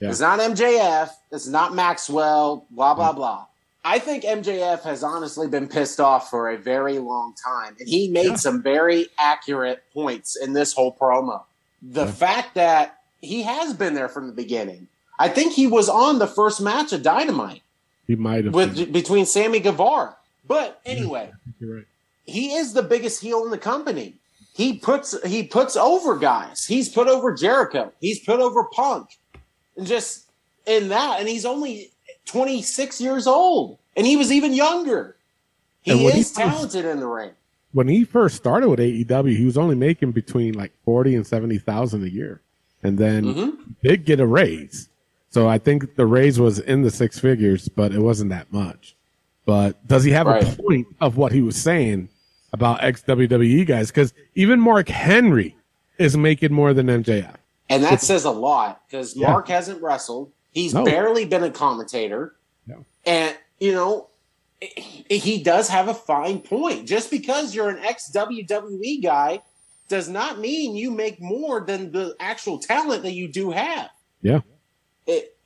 Yeah. It's not MJF. It's not Maxwell. Blah blah mm. blah. I think MJF has honestly been pissed off for a very long time, and he made Yeah. some very accurate points in this whole promo. The fact that he has been there from the beginning. I think he was on the first match of Dynamite He might have. with been. between Sammy Guevara. But anyway, right. he is the biggest heel in the company. He puts he puts over guys. He's put over Jericho. He's put over Punk. And just in that, and he's only 26 years old. And he was even younger. He when he is first- talented in the ring. When he first started with AEW, he was only making between like forty and seventy thousand a year, and then Mhm. did get a raise. So I think the raise was in the six figures, but it wasn't that much. But does he have a point of what he was saying about ex WWE guys? Because even Mark Henry is making more than MJF. And that says a lot because Yeah. Mark hasn't wrestled. He's No. barely been a commentator. No. And, you know, he he does have a fine point. Just because you're an ex WWE guy does not mean you make more than the actual talent that you do have. Yeah. It,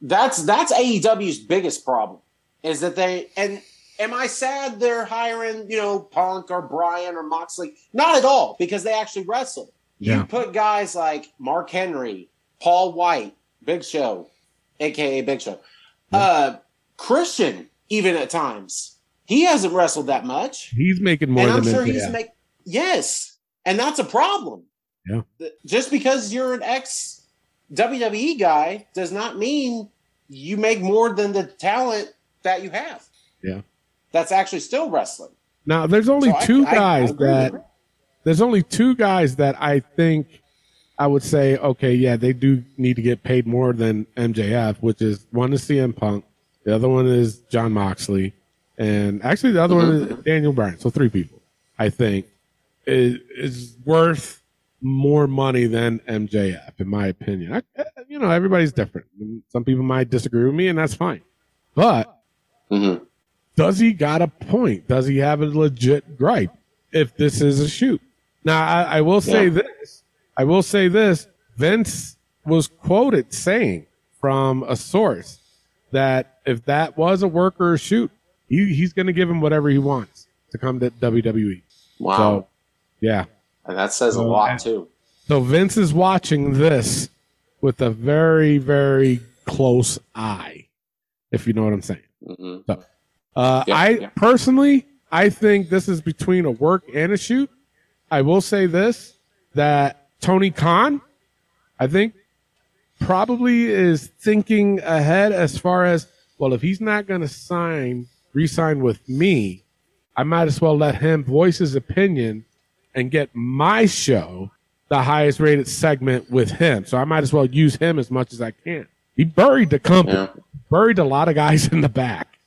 that's that's AEW's biggest problem is that they and am I sad they're hiring you know Punk or Bryan or Moxley? Not at all because they actually wrestle. You put guys like Mark Henry, Paul White, Big Show, aka Big Show, uh, Christian, even at times he hasn't wrestled that much, He's making more and I'm sure he's make yes, and that's a problem. Yeah. Just because you're an ex WWE guy does not mean you make more than the talent that you have. Yeah. That's actually still wrestling. Now there's only So two I- I guys agree with that there's only two guys that I think I would say, okay, yeah, they do need to get paid more than MJF, which is one is CM Punk, the other one is Jon Moxley, and actually the other one is mm-hmm. Daniel Bryan. So three people, I think, is, is worth more money than MJF, in my opinion. I, you know, everybody's different. Some people might disagree with me, and that's fine. But Mm-hmm. does he got a point? Does he have a legit gripe if this is a shoot? Now, I, I will say Yeah. this. I will say this. Vince was quoted saying from a source that if that was a work or a shoot, he, he's going to give him whatever he wants to come to WWE. Wow. So, yeah. and that says a lot too. So Vince is watching this with a very, very close eye, if you know what I'm saying. Mhm. So, uh, Yeah, I yeah. personally, I think this is between a work and a shoot. I will say this: that Tony Khan, I think, probably is thinking ahead as far as well. If he's not going to sign, re-sign with me, I might as well let him voice his opinion and get my show the highest rated segment with him. So I might as well use him as much as I can. He buried the company, Yeah. Buried a lot of guys in the back.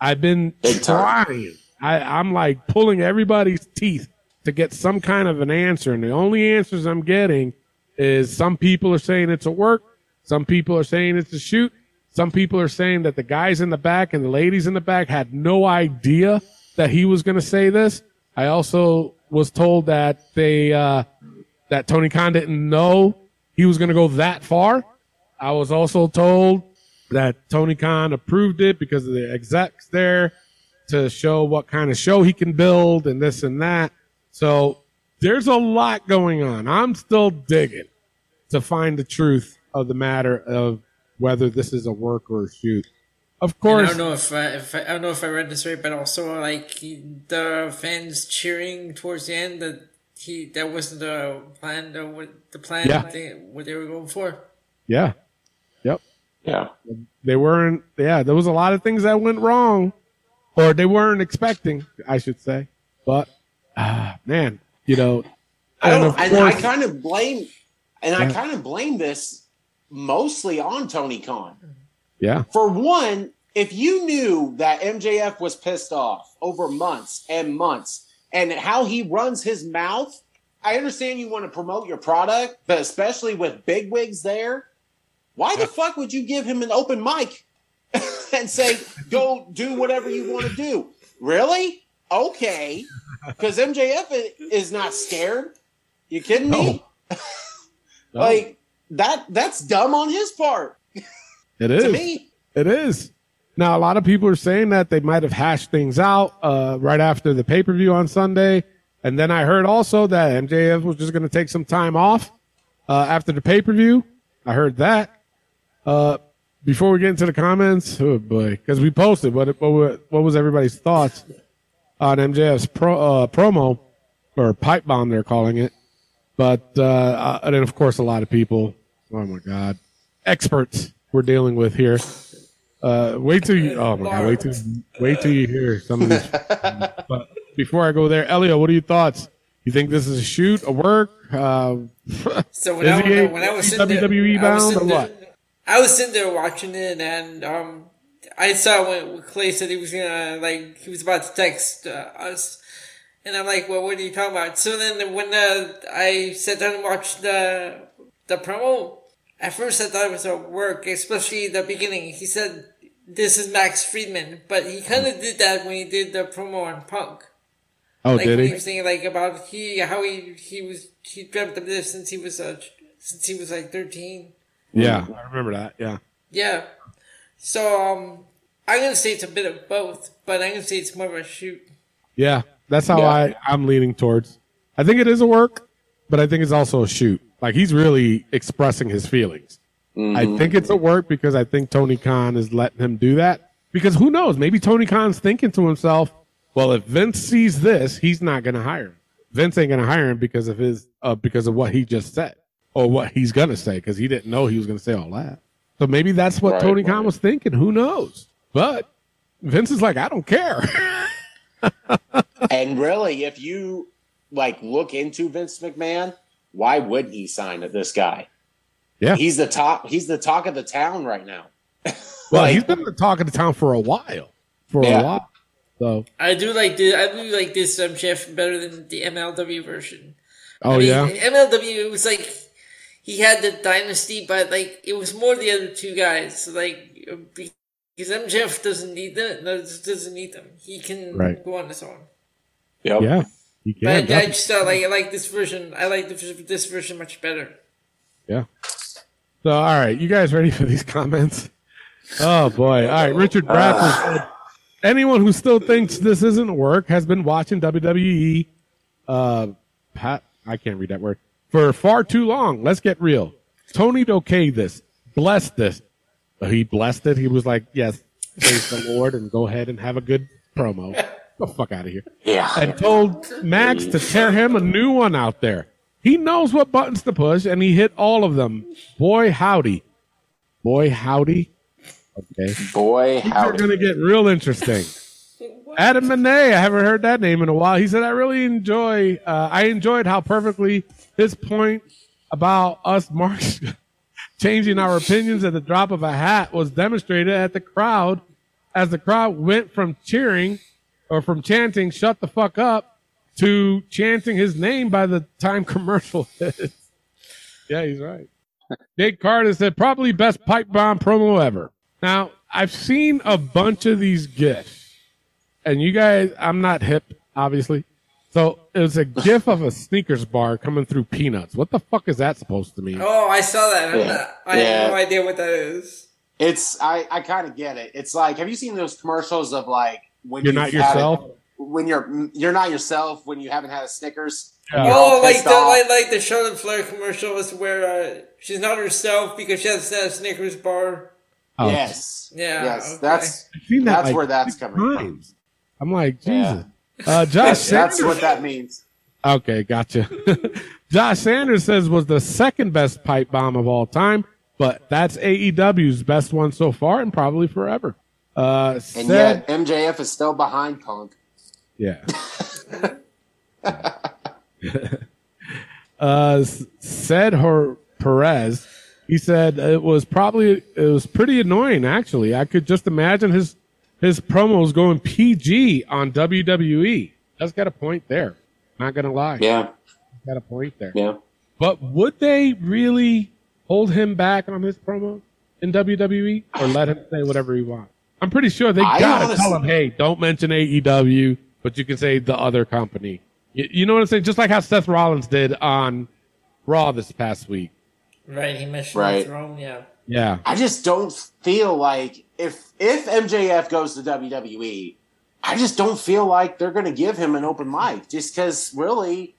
I've been Big time. trying. I, I'm like pulling everybody's teeth to get some kind of an answer. And the only answers I'm getting is some people are saying it's a work. Some people are saying it's a shoot. Some people are saying that the guys in the back and the ladies in the back had no idea that he was going to say this. I also was told that they, uh, that Tony Khan didn't know he was going to go that far. I was also told that Tony Khan approved it because of the execs there to show what kind of show he can build and this and that. So there's a lot going on. I'm still digging to find the truth of the matter of whether this is a work or a shoot. Of And I course, don't know if I, if I, I don't know if I read this right, but also like the fans cheering towards the end that he that wasn't the plan. The, the plan Yeah. they, what they were going for. yeah. Yeah. They weren't. Yeah, there was a lot of things that went wrong, or they weren't expecting, I should say. But ah, man, you know, I don't, and I course- kind of blame, and I kind of blame this mostly on Tony Khan. yeah, For one, if you knew that MJF was pissed off over months and months and how he runs his mouth, I understand you want to promote your product, but especially with bigwigs there, why the fuck would you give him an open mic (laughs) and say, go do whatever you want to do? Really? Okay. Because MJF is not scared. You kidding me? No. (laughs) Like that that's dumb on his part. it (laughs) is. To me. It is. Now, a lot of people are saying that they might have hashed things out uh, right after the pay per view on Sunday. And then I heard also that MJF was just going to take some time off uh, after the pay per view. I heard that. Uh, before we get into the comments, oh boy, because we posted what, what what was everybody's thoughts on MJF's pro, uh, promo or pipe bomb they're calling it. But uh, uh, and then of course a lot of people. Oh my God, experts we're dealing with here. Uh, wait till you. Oh my God, wait till wait till you hear some of these. (laughs) but before I go there, Elio, what are your thoughts? You think this is a shoot, a work? Uh, So when is I, he when I was sitting there, WWE I was bound or sitting there- what? I was sitting there watching it, and um, I saw when, Clay said he was gonna like he was about to text uh, us, and I'm like, "Well, what are you talking about?" So then when uh, I sat down and watched the the promo, at first I thought it was a work, especially the beginning. He said, "This is Max Friedman," but he kind of did that when he did the promo on Punk. Oh, like did he? he was saying like about he how he he was he dreamt of this since he was uh, since he was like thirteen. Yeah, I remember that. Yeah. Yeah. So um, I'm gonna say it's a bit of both, but I'm gonna say it's more of a shoot. Yeah, that's how Yeah. I I'm leaning towards. I think it is a work, but I think it's also a shoot. Like he's really expressing his feelings. I think it's a work because I think Tony Khan is letting him do that. Because who knows? Maybe Tony Khan's thinking to himself, "Well, if Vince sees this, he's not going to hire him. Vince ain't going to hire him because of his uh, because of what he just said or what he's going to say because he didn't know he was going to say all that. So maybe that's what Right, Tony Khan was thinking. Who knows? But Vince is like, I don't care. And really, if you like look into Vince McMahon, why wouldn't he sign to this guy? Yeah. He's the top he's the talk of the town right now. (laughs) Well, Like- he's been the talk of the town for a while. For Yeah. a while. So, I do like the I do like this um, chef better than the MLW version. oh I mean, yeah, MLW it was like he had the dynasty, but like it was more the other two guys. Like Because MJF doesn't need that. No, doesn't need them. He can Right. go on his own. Yeah, you can. But I, I just uh, like I like this version. I like this, this version much better. Yeah. So, all right, you guys ready for these comments? Oh boy! All right, Richard Bradford said, "Anyone who still thinks this isn't work has been watching WWE. Uh, Pat, I can't read that word for far too long. Let's get real. Tony okayed this, blessed this. He blessed it. He was like, "Yes, praise the Lord, and go ahead and have a good promo. The fuck out of here." Yeah. and told Max to tear him a new one out there. He knows what buttons to push, and he hit all of them. Boy, howdy. Boy, howdy. Okay. Boy, howdy. These are going to get real interesting. Adam Monet, I haven't heard that name in a while. He said, I really enjoy, uh, I enjoyed how perfectly his point about us marks (laughs) changing our opinions at the drop of a hat was demonstrated at the crowd as the crowd went from cheering or from chanting, shut the fuck up, to chanting his name by the time (laughs) commercial hits. yeah, he's right. Jake Carter said, probably best pipe bomb promo ever. Now, I've seen a bunch of these GIFs, and you guys, I'm not hip, obviously. So it was a GIF of a Snickers bar coming through peanuts. What the fuck is that supposed to mean? Oh, I saw that. I'm Yeah. not- I Yeah. have no idea what that is. It's I I kind of get it. It's like have you seen those commercials of like when You're not had a- yourself? when you're you're not yourself when you haven't had a Snickers. Yeah. Oh, like the off. like, like the Charlotte Flair commercial commercials where uh, she's not herself because she has a Snickers bar. Oh. Yes. Yeah, Yes. okay. That's that that's like where that's six coming from. I'm like, Yeah. Uh, Josh That's, Sanders. that's what that means. Okay, gotcha. (laughs) Josh Sanders says was the second best pipe bomb of all time, but that's AEW's best one so far and probably forever. Uh, And said, yet MJF is still behind Punk. yeah. (laughs) (laughs) uh, said her Perez. He said it was probably it was pretty annoying. Actually, I could just imagine his his promos going PG on WWE. That's got a point there. Not gonna lie. Yeah. Got a point there. Yeah. But would they really hold him back on his promo in WWE or let him say whatever he wants? I'm pretty sure they I gotta honestly- tell him, hey, don't mention AEW, but you can say the other company. You, you know what I'm saying? Just like how Seth Rollins did on Raw this past week. Right, he mentioned Right. throne. Yeah. Yeah. I just don't feel like if if MJF goes to WWE, I just don't feel like they're going to give him an open mic. Just because, really,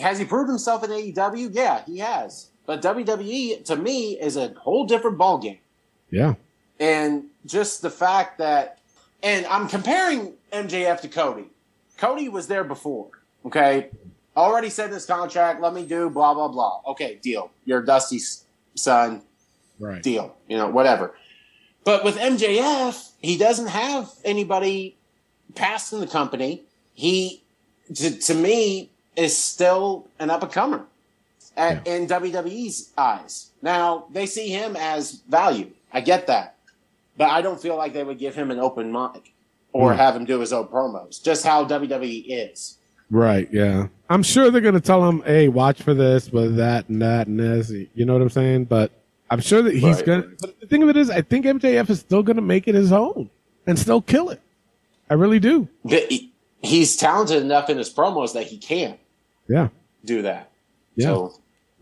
has he proved himself in AEW? Yeah, he has. But WWE to me is a whole different ballgame. Yeah. And just the fact that, and I'm comparing MJF to Cody. Cody was there before, okay? Already said this contract, let me do blah, blah, blah. Okay, deal. You're Dusty's son, Right. deal, you know, whatever. But with MJF, he doesn't have anybody past in the company. He, to, to me, is still an up and comer at, in WWE's eyes. Now, they see him as value. I get that. But I don't feel like they would give him an open mic or Hmm. have him do his own promos. Just how WWE is. Right. Yeah. I'm sure they're going to tell him, hey, watch for this, with that and that and this. You know what I'm saying? But I'm sure that he's Right. to. But the thing of it is, I think MJF is still to make it his own and still kill it. I really do. He's talented enough in his promos that he can Yeah. do that. Yeah. So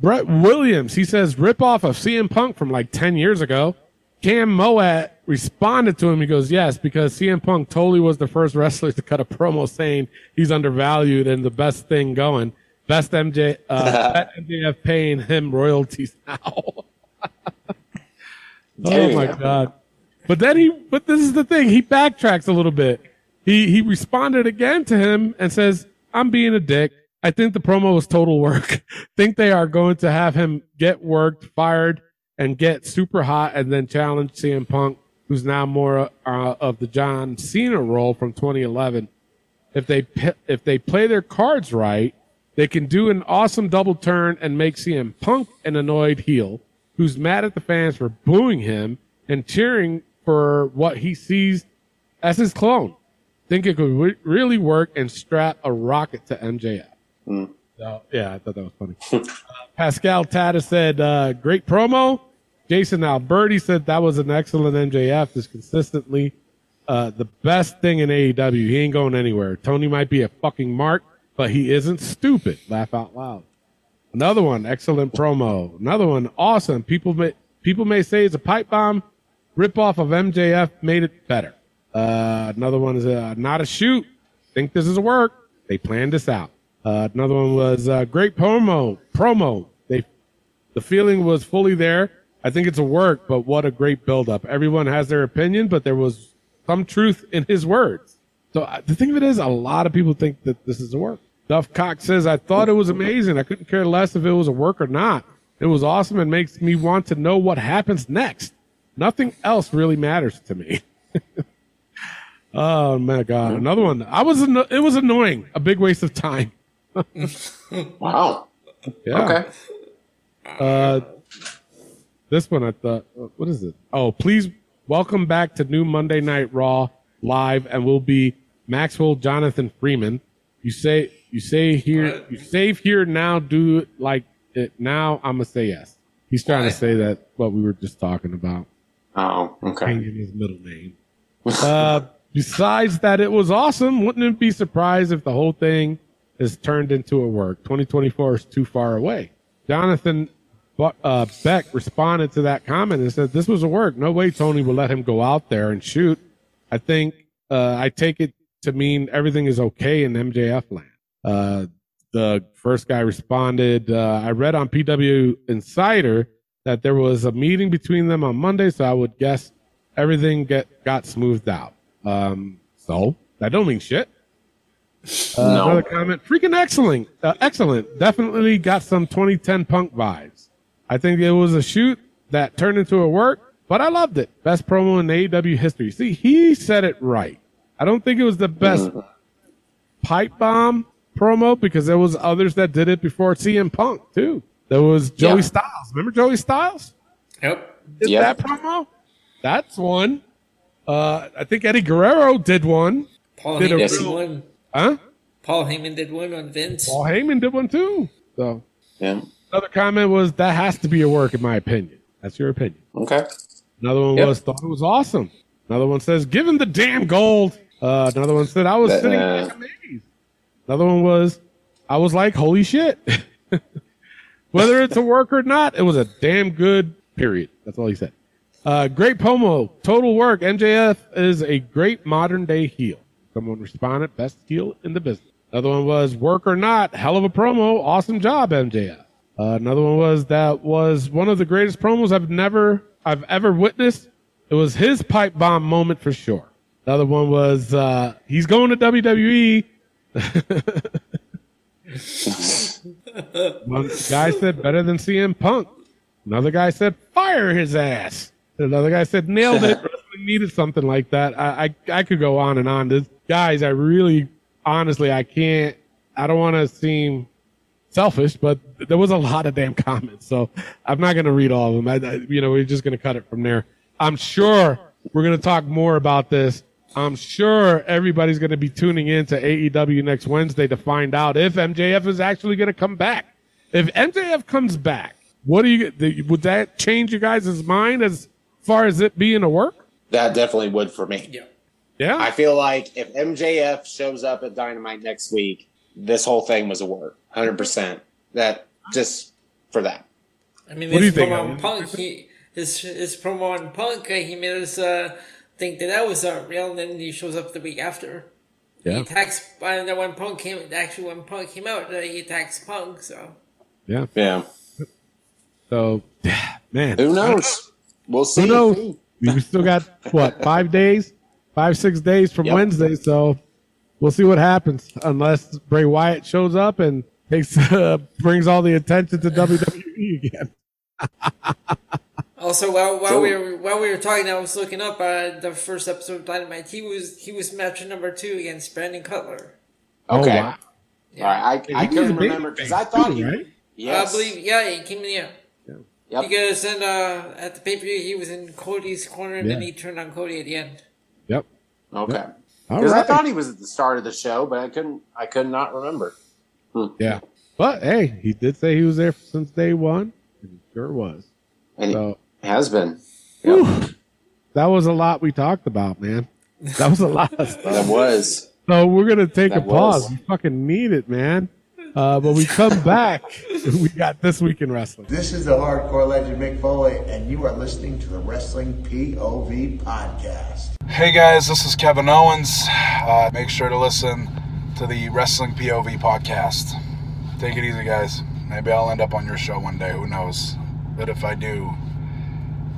Brett Williams, he says, rip off of CM Punk from like 10 years ago. Cam Moat responded to him. He goes, yes, because CM Punk totally was the first wrestler to cut a promo saying he's undervalued and the best thing going. Best MJ, uh, (laughs) MJF paying him royalties now. (laughs) (laughs) oh my God. But then he, but this is the thing. He backtracks a little bit. He, he responded again to him and says, I'm being a dick. I think the promo was total work. (laughs) think they are going to have him get worked, fired, and get super hot and then challenge CM Punk, who's now more uh, of the John Cena role from 2011. If they if they play their cards right, they can do an awesome double turn and make CM Punk an annoyed heel who's mad at the fans for booing him and cheering for what he sees as his clone. Think it could re- really work and strap a rocket to MJF. So, yeah, I thought that was funny. (laughs) Uh, Pascal Tata said, uh, great promo. Jason Alberti said that was an excellent MJF. Is consistently uh, the best thing in AEW. He ain't going anywhere. Tony might be a fucking mark, but he isn't stupid. Laugh out loud. Another one, excellent promo. Another one, awesome. People may people may say it's a pipe bomb. Rip off of MJF made it better. Uh, another one is uh, not a shoot. Think this is a work. They planned this out. Uh, another one was uh, great promo. Promo. They the feeling was fully there. I think it's a work, but what a great build up. Everyone has their opinion, but there was some truth in his words. So uh, the thing of it is, a lot of people think that this is a work. Duff Cox says, I thought it was amazing. I couldn't care less if it was a work or not. It was awesome and makes me want to know what happens next. Nothing else really matters to me. (laughs) oh my God. Another one. I was, anno- it was annoying. A big waste of time. (laughs) Wow. Yeah. Okay. Uh, this one I thought, what is it? Oh, please welcome back to new Monday Night Raw live, and we'll be Maxwell Jonathan Freeman. You say you say here you save here now. Do it like it now. I'm gonna say yes. He's trying to say that what we were just talking about. Oh, okay. Changing his middle name. (laughs) Uh, besides that, it was awesome. Wouldn't it be surprised if the whole thing is turned into a work? 2024 is too far away. Jonathan uh, Beck responded to that comment and said, "This was a work. No way Tony will let him go out there and shoot." I think uh, I take it to mean everything is okay in MJF land. Uh, the first guy responded, uh, "I read on PW Insider that there was a meeting between them on Monday, so I would guess everything get got smoothed out." Um, so that don't mean shit. Uh, No. Another comment, freaking excellent, uh, excellent. Definitely got some 2010 punk vibes. I think it was a shoot that turned into a work, but I loved it. Best promo in AEW history. See, he said it right. I don't think it was the best pipe bomb promo because there was others that did it before CM Punk too. There was Joey Yeah. Styles. Remember Joey Styles? Yep. Did Yeah. that promo? That's one. Uh, I think Eddie Guerrero did one. Paul Did Heyman did he- one. Huh? Paul Heyman did one on Vince. Paul Heyman did one too. So Yeah. another comment was that has to be a work in my opinion. That's your opinion. Okay. Another one Yep. was thought it was awesome. Another one says give him the damn gold. Uh, another one said I was That- sitting uh, back Another one was I was like holy shit. (laughs) Whether it's a work or not, it was a damn good period. That's all he said. Uh, great promo, total work. MJF is a great modern day heel. Someone responded, best heel in the business. Another one was work or not, hell of a promo, awesome job, MJF. Uh, another one was that was one of the greatest promos I've never, I've ever witnessed. It was his pipe bomb moment for sure. Another one was uh, he's going to WWE. One guy said better than CM Punk. Another guy said fire his ass. Another guy said nailed it. (laughs) Wrestling needed something like that. I, I I could go on and on. This guys, I really honestly I can't. I don't want to seem selfish, but there was a lot of damn comments, so I'm not going to read all of them. I, I, you know, we're just going to cut it from there. I'm sure we're going to talk more about this. I'm sure everybody's going to be tuning in to AEW next Wednesday to find out if MJF is actually going to come back. If MJF comes back, what do you would that change you guys' mind as far as it being a work? That definitely would for me. Yeah. Yeah. I feel like if MJF shows up at Dynamite next week, this whole thing was a work. 100%. That just for that. I mean, What do you think, promo Alan? on Punk, he, his, his promo on Punk, uh, he made us uh, think that that was uh, real, and then he shows up the week after. He Yeah. attacks, and then when Punk came, actually when Punk came out, uh, he attacks Punk, so. Yeah. Yeah. So, (sighs) man, Who knows? We'll see. Who knows? We still got what (laughs) five days, five six days from Yep. Wednesday, so we'll see what happens. Unless Bray Wyatt shows up and takes uh, (laughs) brings all the attention to (laughs) WWE again. Also, while while Sure. we were while we were talking, I was looking up uh, the first episode of Dynamite. He was he was match number two against Brandon Cutler. Okay. Oh, wow. All right. I, I He was a couldn't remember because I thought he. right? Yes. I believe, yeah, he came in, yeah. Yep. Because then uh, at the pay per view, he was in Cody's corner, and then he turned on Cody at the end. Yep. Okay. All Because I right. thought he was at the start of the show, but I couldn't. I could not remember. yeah. But hey, he did say he was there since day one. And he sure was. And So Has been. Whew. That was a lot we talked about, man. That was a lot of (laughs) stuff. That was. So we're gonna take That a pause. was. We fucking need it, man. Uh, but we come (laughs) back. (laughs) we got this week in wrestling. This is the hardcore legend Mick Foley, and you are listening to the Wrestling POV podcast. Hey guys, this is Kevin Owens. Uh, make sure to listen to the Wrestling POV podcast. Take it easy, guys. Maybe I'll end up on your show one day. Who knows? But if I do,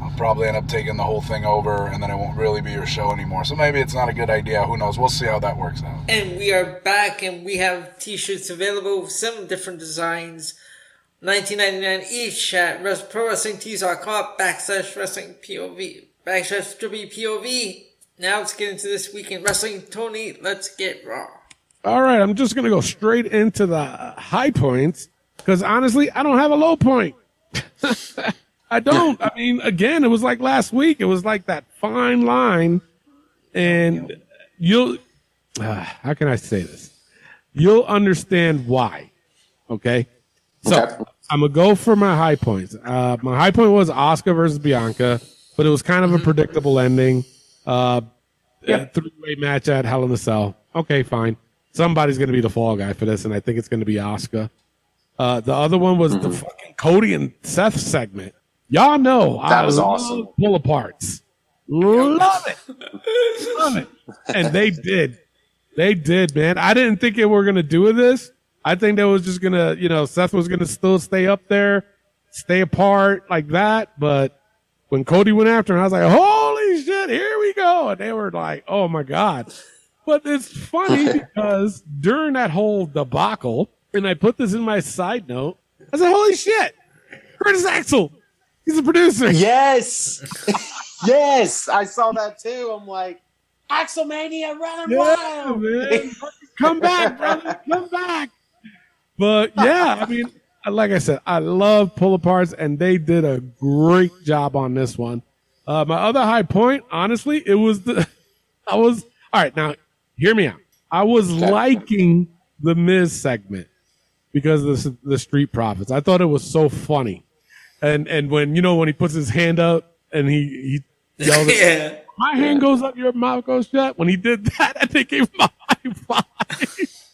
I'll probably end up taking the whole thing over, and then it won't really be your show anymore. So maybe it's not a good idea. Who knows? We'll see how that works out. And we are back, and we have T-shirts available, seven different designs, nineteen ninety nine each at res- ProWrestlingTees.com backslash Wrestling POV backslash WPOV. Now let's get into this weekend wrestling. Tony, let's get raw. All right, I'm just gonna go straight into the high points because honestly, I don't have a low point. (laughs) I don't. I mean, again, it was like last week. It was like that fine line, and you'll. Uh, how can I say this? You'll understand why. Okay. So I'm gonna go for my high points. Uh, my high point was Asuka versus Bianca, but it was kind of a predictable ending. Uh, a three-way match at Hell in a Cell. Okay, fine. Somebody's gonna be the fall guy for this, and I think it's gonna be Asuka. Uh, the other one was the fucking Cody and Seth segment. Y'all know oh, That I was love awesome. pull aparts. Love it. Love it. And they did. They did, man. I didn't think they were gonna do with this. I think they was just gonna, you know, Seth was gonna still stay up there, stay apart like that. But when Cody went after him, I was like, holy shit, here we go. And they were like, oh my God. But it's funny (laughs) because during that whole debacle, and I put this in my side note, I said, holy shit, Curtis Axel. He's a producer. Yes. (laughs) yes. I saw that too. I'm like, Axelmania running Yeah, wild. man. Come back, brother. Come back. But yeah, I mean, like I said, I love pull aparts, and they did a great job on this one. Uh, my other high point, honestly, it was the (laughs) I was all right. Now, hear me out. I was liking the Miz segment because of the, the Street Profits. I thought it was so funny, and and when you know when he puts his hand up and he he yells, (laughs) Yeah. "My hand goes up, your mouth goes shut." When he did that, (laughs) I think gave him a high five.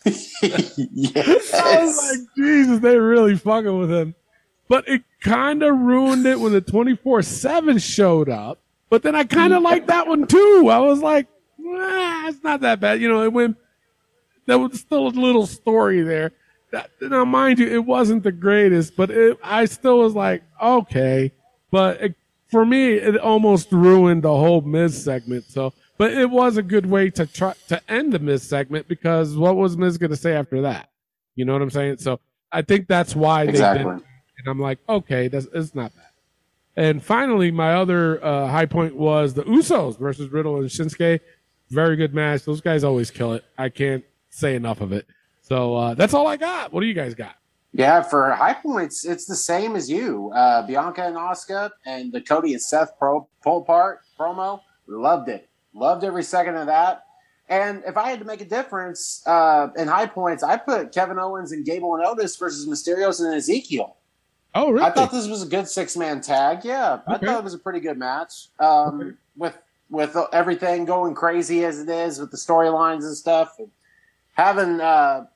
(laughs) I was like, Jesus, they really fucking with him. But it kind of ruined it when the 24 7 showed up. But then I kind of liked that one too. I was like, nah, it's not that bad. You know, it went, there was still a little story there. That, now, mind you, it wasn't the greatest, but it, I still was like, okay. But it, for me, it almost ruined the whole Miz segment. So, but it was a good way to try to end the Miz segment because what was Miz going to say after that? You know what I'm saying? So I think that's why they Exactly. did. it. And I'm like, okay, that's it's not bad. And finally, my other uh, high point was the Usos versus Riddle and Shinsuke. Very good match. Those guys always kill it. I can't say enough of it. So uh, that's all I got. What do you guys got? Yeah, for high points, it's the same as you. Uh, Bianca and Asuka and the Cody and Seth pro pull apart promo. Loved it. Loved every second of that. And if I had to make a difference uh, in high points, I put Kevin Owens and Gable and Otis versus Mysterios and Ezekiel. Oh, really? I thought this was a good six man tag. Yeah, I thought it was a pretty good match. Um, With with everything going crazy as it is with the storylines and stuff, and having uh,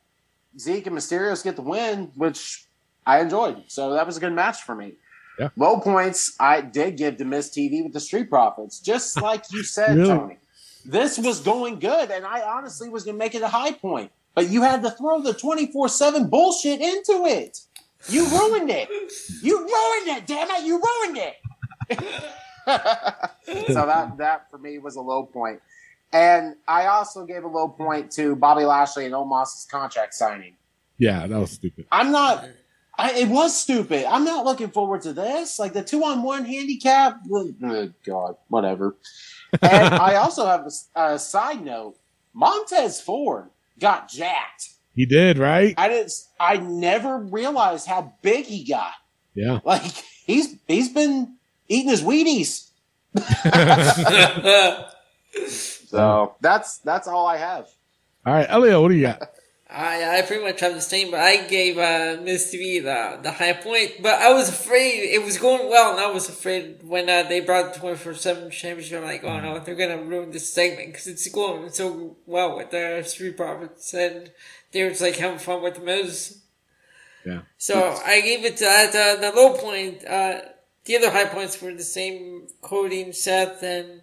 Zeke and Mysterios get the win, which I enjoyed. So that was a good match for me. Yeah. Low points I did give to Miz TV with the Street Profits, just (laughs) like you said, Really? Tony. This was going good, and I honestly was going to make it a high point, but you had to throw the twenty four seven bullshit into it. You ruined it. You ruined it. Damn it! You ruined it. (laughs) so that that for me was a low point. And I also gave a low mm-hmm. point to Bobby Lashley and Omos's contract signing. Yeah, that was stupid. I'm not. I, it was stupid. I'm not looking forward to this. Like the two on one handicap. Oh, God, whatever. And (laughs) I also have a, a side note. Montez Ford got jacked. He did, right? I didn't. I never realized how big he got. Yeah. (laughs) Like he's he's been eating his Wheaties. (laughs) So that's that's all I have. All right, Elio, what do you got? (laughs) I I pretty much have the same, but I gave uh, Miz TV the the high point. But I was afraid it was going well, and I was afraid when uh, they brought the twenty four seven championship. I'm like, oh no, they're gonna ruin this segment because it's going so well with the Street Profits, and they were just like having fun with the Miz. Yeah. So I gave it that uh, the low point. Uh, the other high points were the same: Cody and Seth and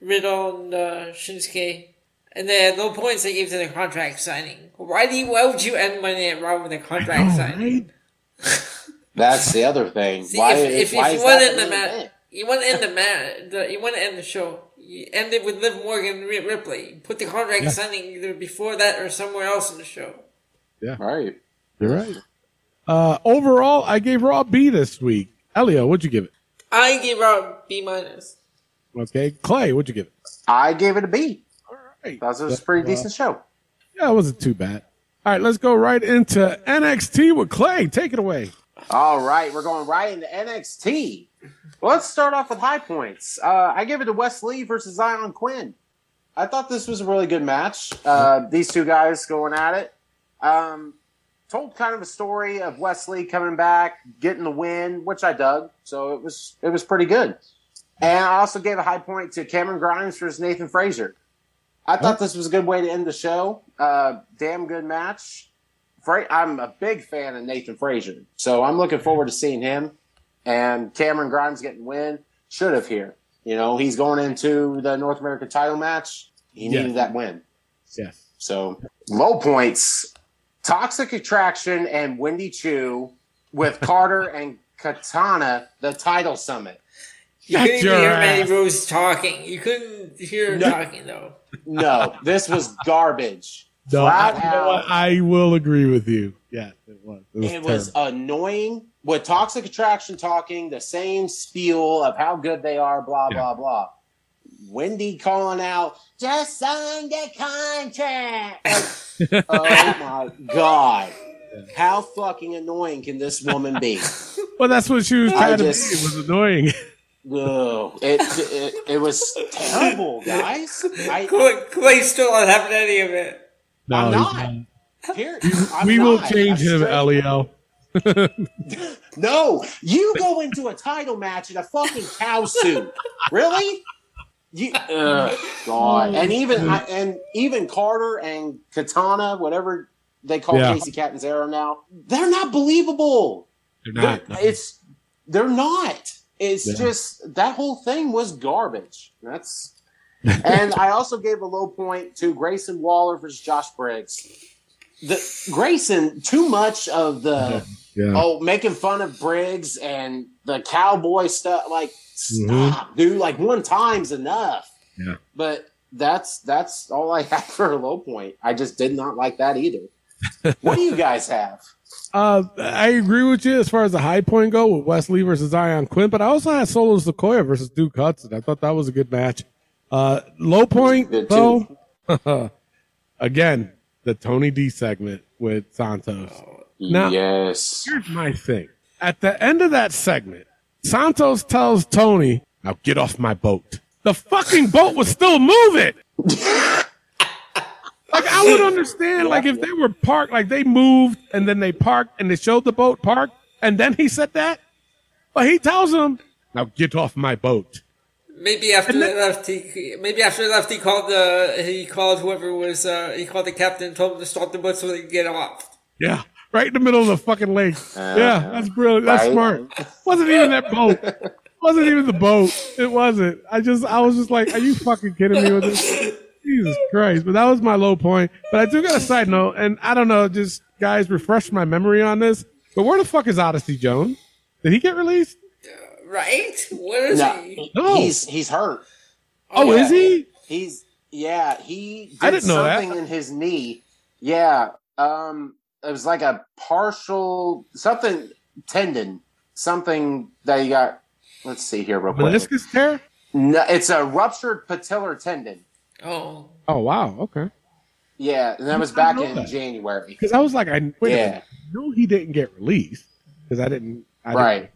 Riddle and uh, Shinsuke. And the no points they gave to the contract signing. Why do you? Why would you end Monday Night Raw with a contract signing? (laughs) That's the other thing. See, why if, if, why if you want to end the the match, you want to end the match. You want to end the show. You end it with Liv Morgan and Rhea Ripley. Put the contract Yeah. signing either before that or somewhere else in the show. Yeah. Right. You're right. Uh, overall, I gave Raw B this week. Elio, what'd you give it? I gave out B minus. Okay. Clay, what'd you give it? I gave it a B. All right. That was a pretty decent show. Yeah, it wasn't too bad. All right, let's go right into NXT with Clay. Take it away. All right, we're going right into NXT. Well, let's start off with high points. Uh, I give it to Wes Lee versus Xyon Quinn. I thought this was a really good match. Uh, these two guys going at it. Um, told kind of a story of Wes Lee coming back, getting the win, which I dug. So it was it was pretty good. And I also gave a high point to Cameron Grimes versus Nathan Frazer. I thought this was a good way to end the show. Uh, damn good match. Fra- I'm a big fan of Nathan Frazer, so I'm looking forward to seeing him. And Cameron Grimes getting win should have here. You know, he's going into the North American title match. He needed that win. Yes. So low points: Toxic Attraction and Wendy Choo with Carter and Katana, the title summit. You Shut couldn't even hear ass. Mandy Rose talking. You couldn't hear her No. talking though. No, this was garbage. No, I, Flat you out. I will agree with you. Yeah, it was. It was, it was annoying with toxic attraction talking the same spiel of how good they are blah Yeah. blah blah wendy calling out just signed the contract Like, (laughs) oh my god how fucking annoying can this woman be Well, that's what she was I trying to just- be. It was annoying. (laughs) Ugh. It, it it was terrible guys I, (laughs) Clay, Clay still not having any of it. No, I'm not. not. Here, I'm we will change I'm him, straight- Elio. (laughs) No, you go into a title match in a fucking cow suit. Really? You, ugh, (laughs) oh, God, and even I, and even Carter and Katana, whatever they call Yeah. Kacy Catanzaro now, they're not believable. They're not. They're- It's they're not. It's Yeah. just that whole thing was garbage. That's (laughs) and I also gave a low point to Grayson Waller versus Josh Briggs. The Grayson too much of the Yeah. oh making fun of Briggs and the cowboy stuff. Like Mhm. stop, dude. Like one time's enough. Yeah. But that's that's all I (laughs) have for a low point. I just did not like that either. (laughs) what do you guys have? Uh, I agree with you as far as the high point go with Wes Lee versus Xyon Quinn, but I also had Solo Sikoa versus Duke Hudson. I thought that was a good match. Uh, low point though, (laughs) again the Tony D segment with Santos. Now- yes. Here's my thing. At the end of that segment, Santos tells Tony, "Now get off my boat." The fucking boat was still moving. (laughs) Like I would understand, like if they were parked, like they moved and then they parked and they showed the boat parked, and then he said that. But he tells him, "Now get off my boat." Maybe after they left, he maybe after they left, he called the he called whoever was uh, he called the captain, and told him to stop the boat so they could get off. Yeah, right in the middle of the fucking lake. yeah, that's brilliant. That's right. smart. Wasn't even that boat. (laughs) Wasn't even the boat. It wasn't. I just, I was just like, are you fucking kidding me with this? Jesus Christ. But that was my low point. But I do got a side note, and I don't know, just guys, refresh my memory on this. But where the fuck is Odyssey Jones? Did he get released? Right? Where is No, he? No. he's he's hurt. Oh, is he? He's yeah. He did I didn't know that. something in his knee. Yeah. Um. It was like a partial something tendon, something that he got. Let's see here, real quick. Meniscus tear? No, it's a ruptured patellar tendon. Oh, Oh, wow. Okay. Yeah, and that was I back in that. January. Because I was like, I wait Yeah. minute. No, he didn't get released because I didn't. I didn't Right.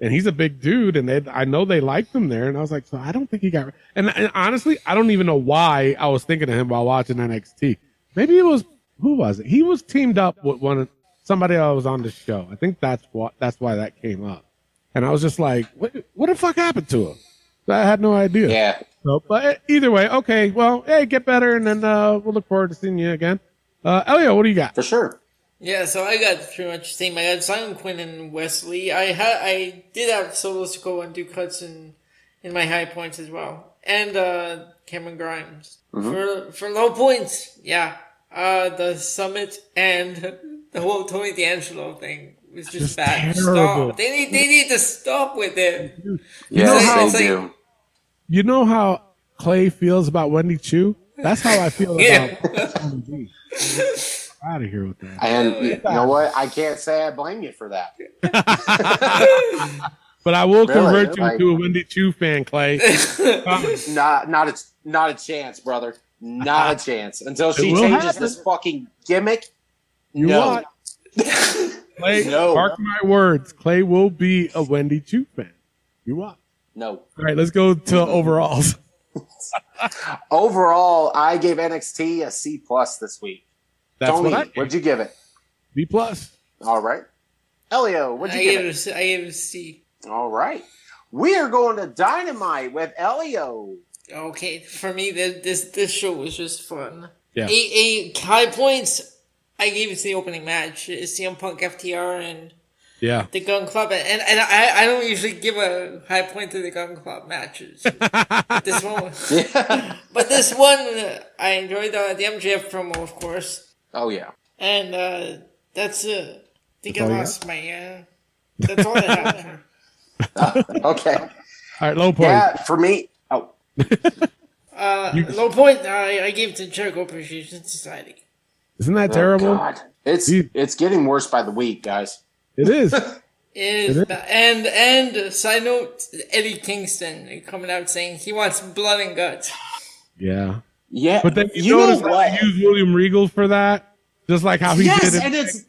And he's a big dude, and they, I know they liked him there. And I was like, so I don't think he got. And, and honestly, I don't even know why I was thinking of him while watching NXT. Maybe it was who was it? He was teamed up with one of somebody that was on the show. I think that's what that's why that came up. And I was just like, what, what the fuck happened to him? I had no idea. Yeah. So, but either way, okay. Well, hey, get better, and then uh, we'll look forward to seeing you again. Uh, Elio, what do you got? For sure. Yeah, so I got pretty much the same. I got Simon Quinn and Wes Lee. I had I did have solos to go and do cuts in in my high points as well, and uh, Cameron Grimes Mhm. for for low points. Yeah, uh, the summit and (laughs) the whole Tony D'Angelo thing was just, Just bad. terrible. Stop. They need they need to stop with it. You Yes, know they how do. you know how Clay feels about Wendy Choo. That's how I feel Yeah. about Tony D. Out of here with that. And oh, you know what? I can't say I blame you for that. (laughs) But I will Really? convert you Like- to a Wendy Choo fan, Clay. (laughs) not not a not a chance, brother. Not a chance until she changes happen. this fucking gimmick. You no, what? (laughs) Clay, No. mark my words. Clay will be a Wendy Choo fan. You what? no. All right, let's go to overalls. (laughs) Overall, I gave NXT a C plus this week. That's Tony, what I what'd you give it? B plus. All right. Elio, what'd you gave give it. it? a C- I gave it a C. All right. We are going to Dynamite with Elio. Okay, for me, this this, this show was just fun. Yeah. Eight, eight high points. I gave it the opening match. It's CM Punk, FTR, and Yeah. the Gunn Club. And and I, I don't usually give a high point to the Gunn Club matches. (laughs) (laughs) but this one, but this one, uh, I enjoyed uh, the MJF promo, of course. Oh yeah. And uh, that's uh, I think That's I lost my. Uh, that's all I have. (laughs) Okay. All right, low point. Yeah, for me. Oh, Uh, low point. I, I gave it to the Jericho Appreciation Society. Isn't that terrible? Oh, God. It's it's getting worse by the week, guys. It is. (laughs) It is, It is. and and uh, side note, Eddie Kingston coming out saying he wants blood and guts. yeah. Yeah, But then you, you know notice how what? use William Regal for that, just like how he yes, did. and in it's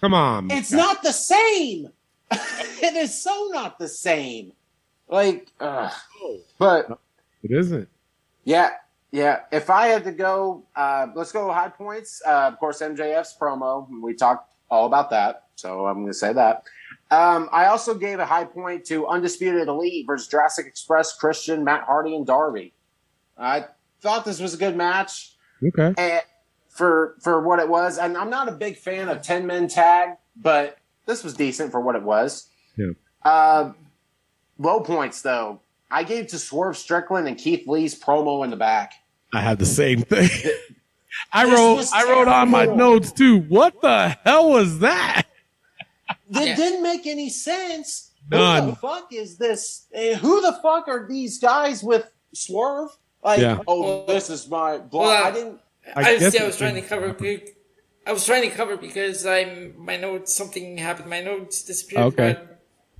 Come on. it's not the same. (laughs) it is so not the same. Like, ugh. but It isn't. yeah, yeah. If I had to go, uh, let's go high points. Uh, of course, MJF's promo. We talked all about that, so I'm going to say that. Um, I also gave a high point to Undisputed Elite versus Jurassic Express, Christian, Matt Hardy, and Darby. I thought this was a good match. Okay. and for for what it was. And I'm not a big fan of ten men tag, but this was decent for what it was. Yeah. Uh, low points though, I gave to Swerve Strickland and Keith Lee's promo in the back. I had the same thing. I This wrote. I wrote on my notes too. What the hell was that? It didn't make any sense. Who None. the fuck is this? Who the fuck are these guys with Swerve? Like, Yeah. oh, this is my block. Well, I didn't. I I, guess see, I was trying to didn't cover. I was trying to cover because I my notes something happened. My notes disappeared. Okay. but-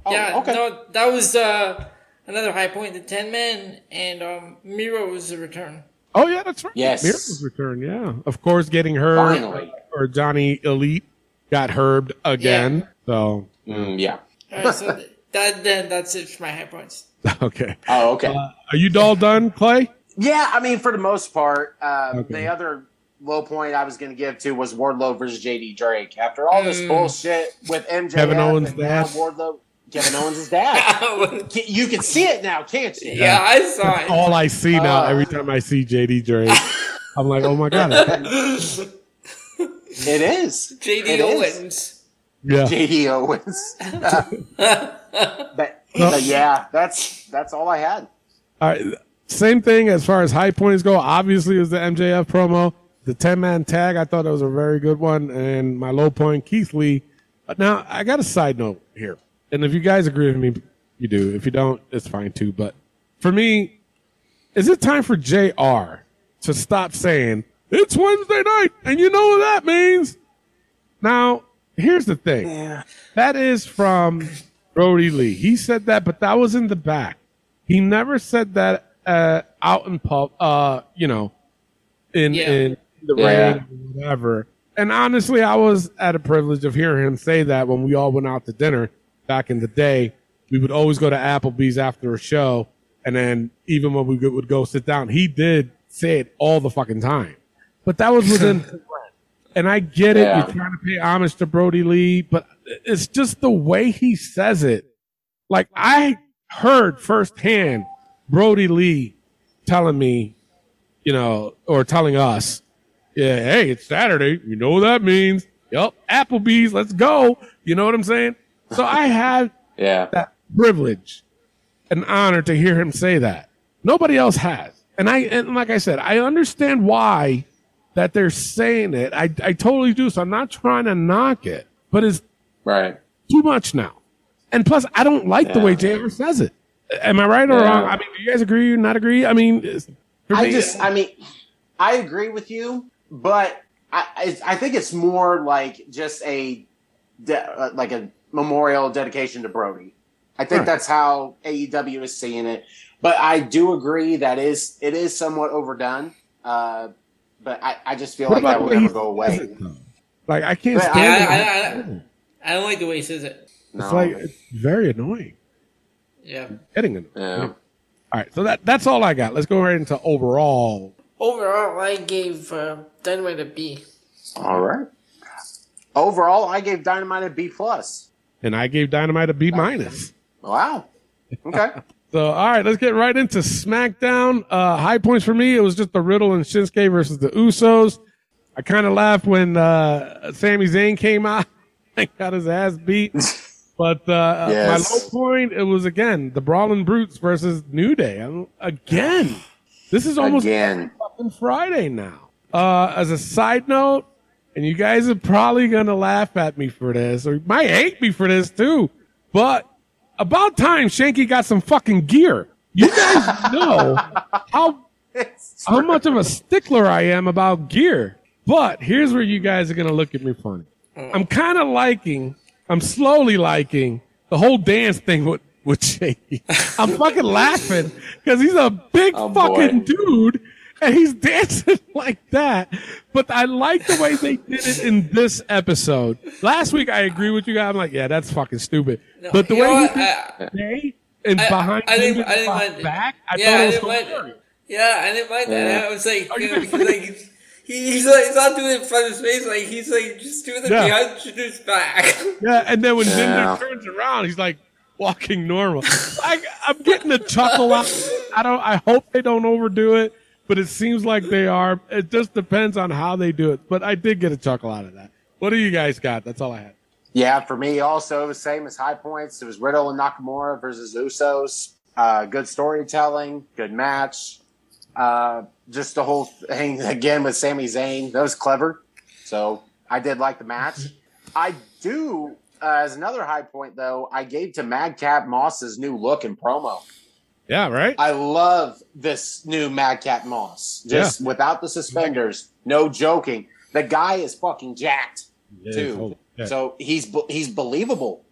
Oh, yeah, okay. no, that was uh, another high point. The ten men and um, Miro's return. Oh yeah, that's right. Yes. Miro's return. Yeah, of course, getting her Finally. or Johnny Elite got herbed again. Yeah. So Mm, yeah. All right, so that then that's it for my high points. (laughs) okay. Oh, okay. Uh, are you all done, Clay? Yeah, I mean, for the most part, uh, Okay. the other low point I was going to give to was Wardlow versus JD Drake. After all this Mm. bullshit with MJF Kevin Owens' and now. Wardlow, Kevin Owens' is dad. (laughs) You can see it now, can't you? yeah, I saw it. All I see now Uh. every time I see JD Drake, I'm like, oh my god. It is. JD It is. Owens. Yeah. JD Owens. but, but yeah, that's that's all I had. All right. Same thing as far as high points go. Obviously, is the MJF promo. The 10 man tag, I thought that was a very good one. And my low point, Keith Lee. Now, I got a side note here. And if you guys agree with me, you do. If you don't, it's fine too. But for me, is it time for JR to stop saying, it's Wednesday night, and you know what that means? Now, here's the thing. Yeah. That is from Brodie Lee. He said that, but that was in the back. He never said that uh, out in pub, uh, you know, in Yeah. in the Yeah. or whatever. And honestly, I was at a privilege of hearing him say that when we all went out to dinner back in the day. We would always go to Applebee's after a show, and then even when we would go sit down, he did say it all the fucking time. But that was within (laughs) And I get it. Yeah. You're trying to pay homage to Brodie Lee, but it's just the way he says it. Like I heard firsthand Brodie Lee telling me, you know, or telling us, yeah, hey, it's Saturday. You know what that means. Yep. Applebee's. Let's go. You know what I'm saying? So I had (laughs) Yeah. that privilege and honor to hear him say that. Nobody else has. And I and like I said, I understand why that they're saying it. I I totally do. So I'm not trying to knock it, but it's Right. too much now. And plus, I don't like the way JR says it. Am I right or Yeah. wrong? I mean, do you guys agree? Or not agree? I mean, it's- for I me- just, I mean, I agree with you, but I, I, I think it's more like just a, de- uh, like a memorial dedication to Brodie. I think Right. that's how AEW is seeing it. But I do agree that is it is somewhat overdone. Uh, but I, I just feel What like about that the will never go away. it, like I can't But stand I, it. I, I, I don't like the way he says it. It's like it's very annoying. Yeah. Getting annoying. Yeah. All right, so that that's all I got. Let's go right into overall. Overall, I gave uh, Dynamite a B. All right. Overall, I gave Dynamite a B plus. And I gave Dynamite a B minus. Wow. Okay. (laughs) So, all right, let's get right into SmackDown. Uh, high points for me, it was just the Riddle and Shinsuke versus the Usos. I kind of laughed when uh, Sami Zayn came out (laughs) and got his ass beat. (laughs) But uh, Yes. my low point, it was again the Brawling Brutes versus New Day. I'm- Again, this is almost Again. fucking Friday now. Uh, as a side note, and you guys are probably gonna laugh at me for this, or might hate me for this too, but about time Shanky got some fucking gear. You guys (laughs) know how how much of a stickler I am about gear. But here's where you guys are gonna look at me funny. Mm. I'm kind of liking, I'm slowly liking the whole dance thing with with Shanky. (laughs) I'm fucking laughing because he's a big Oh, boy. fucking dude and he's dancing (laughs) like that. But I like the way they did it in this episode. Last week I agree with you guys. I'm like, yeah, that's fucking stupid. No, but the way he did I- it today and I- behind I didn't- him I didn't mind- back, I yeah, thought I it was didn't mind- hilarious. Yeah, I didn't mind that. Yeah. I was like, you you know, because like he, he's like he's not doing it in front of his face, like he's like just doing it Yeah. behind his back. (laughs) Yeah, and then when Yeah. Jinder turns around, he's like walking normal. I, I'm getting a chuckle out. I don't. I hope they don't overdo it, but it seems like they are. It just depends on how they do it. But I did get a chuckle out of that. What do you guys got? That's all I had. Yeah, for me also it was same as high points. It was Riddle and Nakamura versus Usos. Uh, good storytelling, good match. Uh, just the whole thing (laughs) again with Sami Zayn. That was clever. So I did like the match. (laughs) I do uh, as another high point though. I gave to Madcap Moss's new look and promo. Yeah, right. I love this new Madcap Moss. Just without the suspenders, no joking. The guy is fucking jacked Yeah, too. So he's he's believable.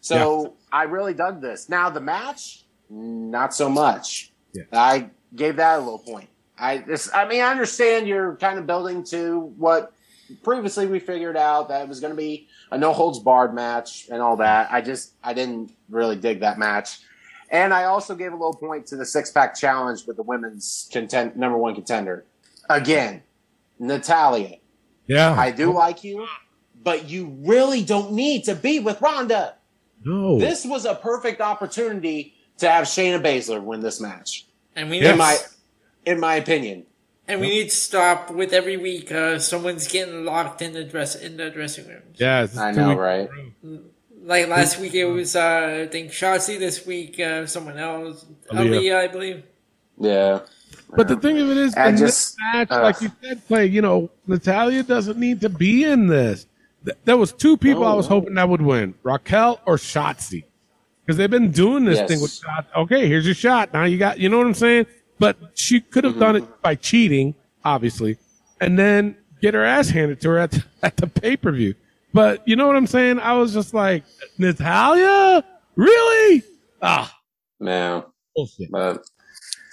So I really dug this. Now the match, not so much. Yeah. I gave that a little point. I this I mean I understand you're kind of building to what previously we figured out that it was going to be a no holds barred match and all that. I just I didn't really dig that match. And I also gave a low point to the six pack challenge with the women's content number one contender. Again, Natalya. Yeah. I do like you, but you really don't need to be with Ronda. No. This was a perfect opportunity to have Shayna Baszler win this match. And we in my in my opinion. And we need to stop with every week. Uh, someone's getting locked in the dress in the dressing room. Yeah, I know, weeks- right? Like last week, it was uh, I think Shotzi. This week, uh, someone else, Aliyah. Aliyah, I believe. Yeah. But the thing of it is, I in just- this match, uh. like you said, Clay, you know, Natalya doesn't need to be in this. Th- There was two people I was hoping that would win, Raquel or Shotzi, because they've been doing this Yes. thing with shot. Okay, here's your shot. Now you got, you know what I'm saying? But she could have done it by cheating, obviously, and then get her ass handed to her at the, (laughs) at the pay per view. But you know what I'm saying? I was just like, Natalya, really? Ah, Man. bullshit. But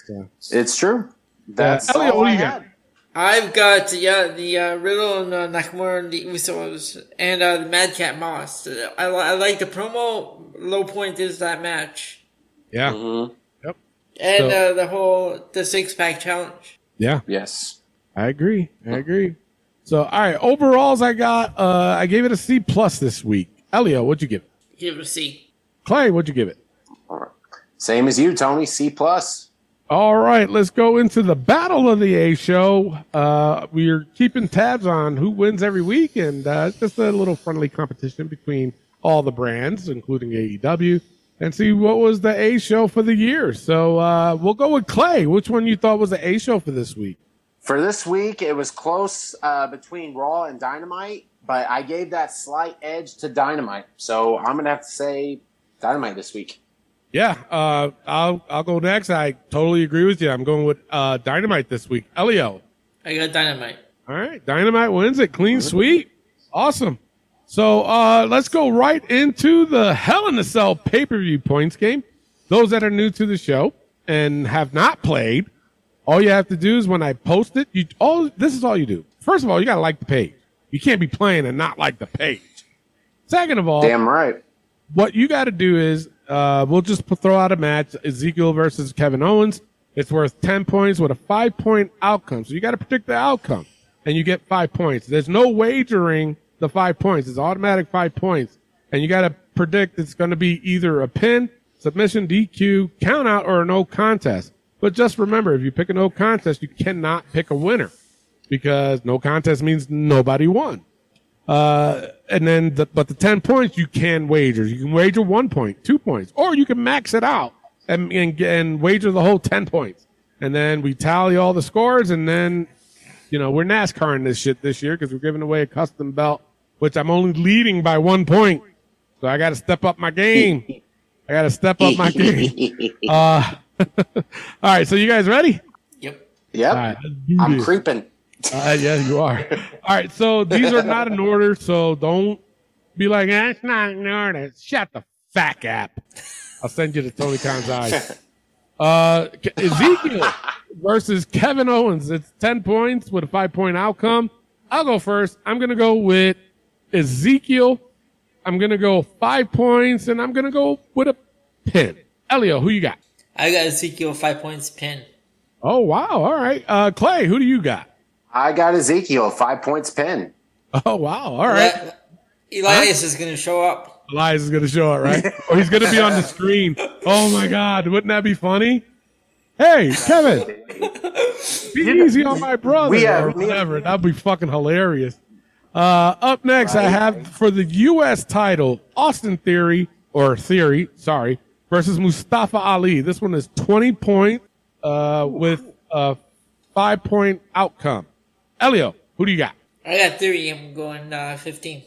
Yeah. it's true. That's Uh, Elliot, all what I do you had. I've got yeah the uh, Riddle and uh, Nakamura and the Usos and uh, the Madcap Moss. I, li- I like the promo. Low point is that match Yeah. Mm-hmm. Yep. and So- uh, the whole the six pack challenge. Yeah. Yes. I agree. I agree. So, all right, overalls, I got, uh, I gave it a C plus this week. Elio, what'd you give it? Give it a C. Clay, what'd you give it? Same as you, Tony. C plus. All right, let's go into the battle of the A show. Uh, we're keeping tabs on who wins every week, and uh, just a little friendly competition between all the brands, including AEW, and see what was the A show for the year. So uh, we'll go with Clay. Which one you thought was the A show for this week? For this week, it was close uh, between Raw and Dynamite, but I gave that slight edge to Dynamite. So I'm gonna have to say Dynamite this week. Yeah, uh, I'll I'll go next. I totally agree with you. I'm going with uh, Dynamite this week. Elio. I got Dynamite. All right, Dynamite wins it. Clean sweep. Awesome. So uh, let's go right into the Hell in a Cell pay per view points game. Those that are new to the show and have not played, all you have to do is when I post it, you all this is all you do. First of all, you gotta like the page. You can't be playing and not like the page. Second of all, Damn right. what you got to do is uh, we'll just throw out a match Ezekiel versus Kevin Owens. It's worth 10 points with a five point outcome. So you got to predict the outcome and you get five points. There's no wagering the five points. It's automatic five points. And you got to predict it's going to be either a pin, submission, DQ, count out, or a no contest. But just remember, if you pick a no contest, you cannot pick a winner because no contest means nobody won. Uh, and then, the, but the 10 points you can wager. You can wager one point, two points, or you can max it out and, and, and wager the whole 10 points. And then we tally all the scores and then, you know, we're NASCAR in this shit this year because we're giving away a custom belt, which I'm only leading by one point. So I got to step up my game. I got to step up my game. (laughs) Uh, (laughs) all right. So you guys ready? Yep. Yep. All right, I'm this. creeping. Uh, yeah, you are. All right, so these are not in order, so don't be like, eh, it's not in order. Shut the fuck up. I'll send you to Tony Khan's eyes. (laughs) Uh, Ezekiel versus Kevin Owens. It's 10 points with a five point outcome. I'll go first. I'm going to go with Ezekiel. I'm going to go five points, and I'm going to go with a pin. Elio, who you got? I got Ezekiel five points pin. Oh, wow. All right. Uh, Clay, who do you got? I got Ezekiel five points pin. Oh, wow. All right. Elias is going to show up. Elias is going to show up, right? (laughs) or he's going to be on the screen. Oh my God. Wouldn't that be funny? Hey, Kevin, (laughs) be easy on my brother We have- or whatever. That'd be fucking hilarious. Uh, up next, I have for the U.S. title, Austin Theory, or Theory, sorry, versus Mustafa Ali. This one is 20 point, uh, with a five point outcome. Elio, who do you got? I got theory. I'm going uh, 15.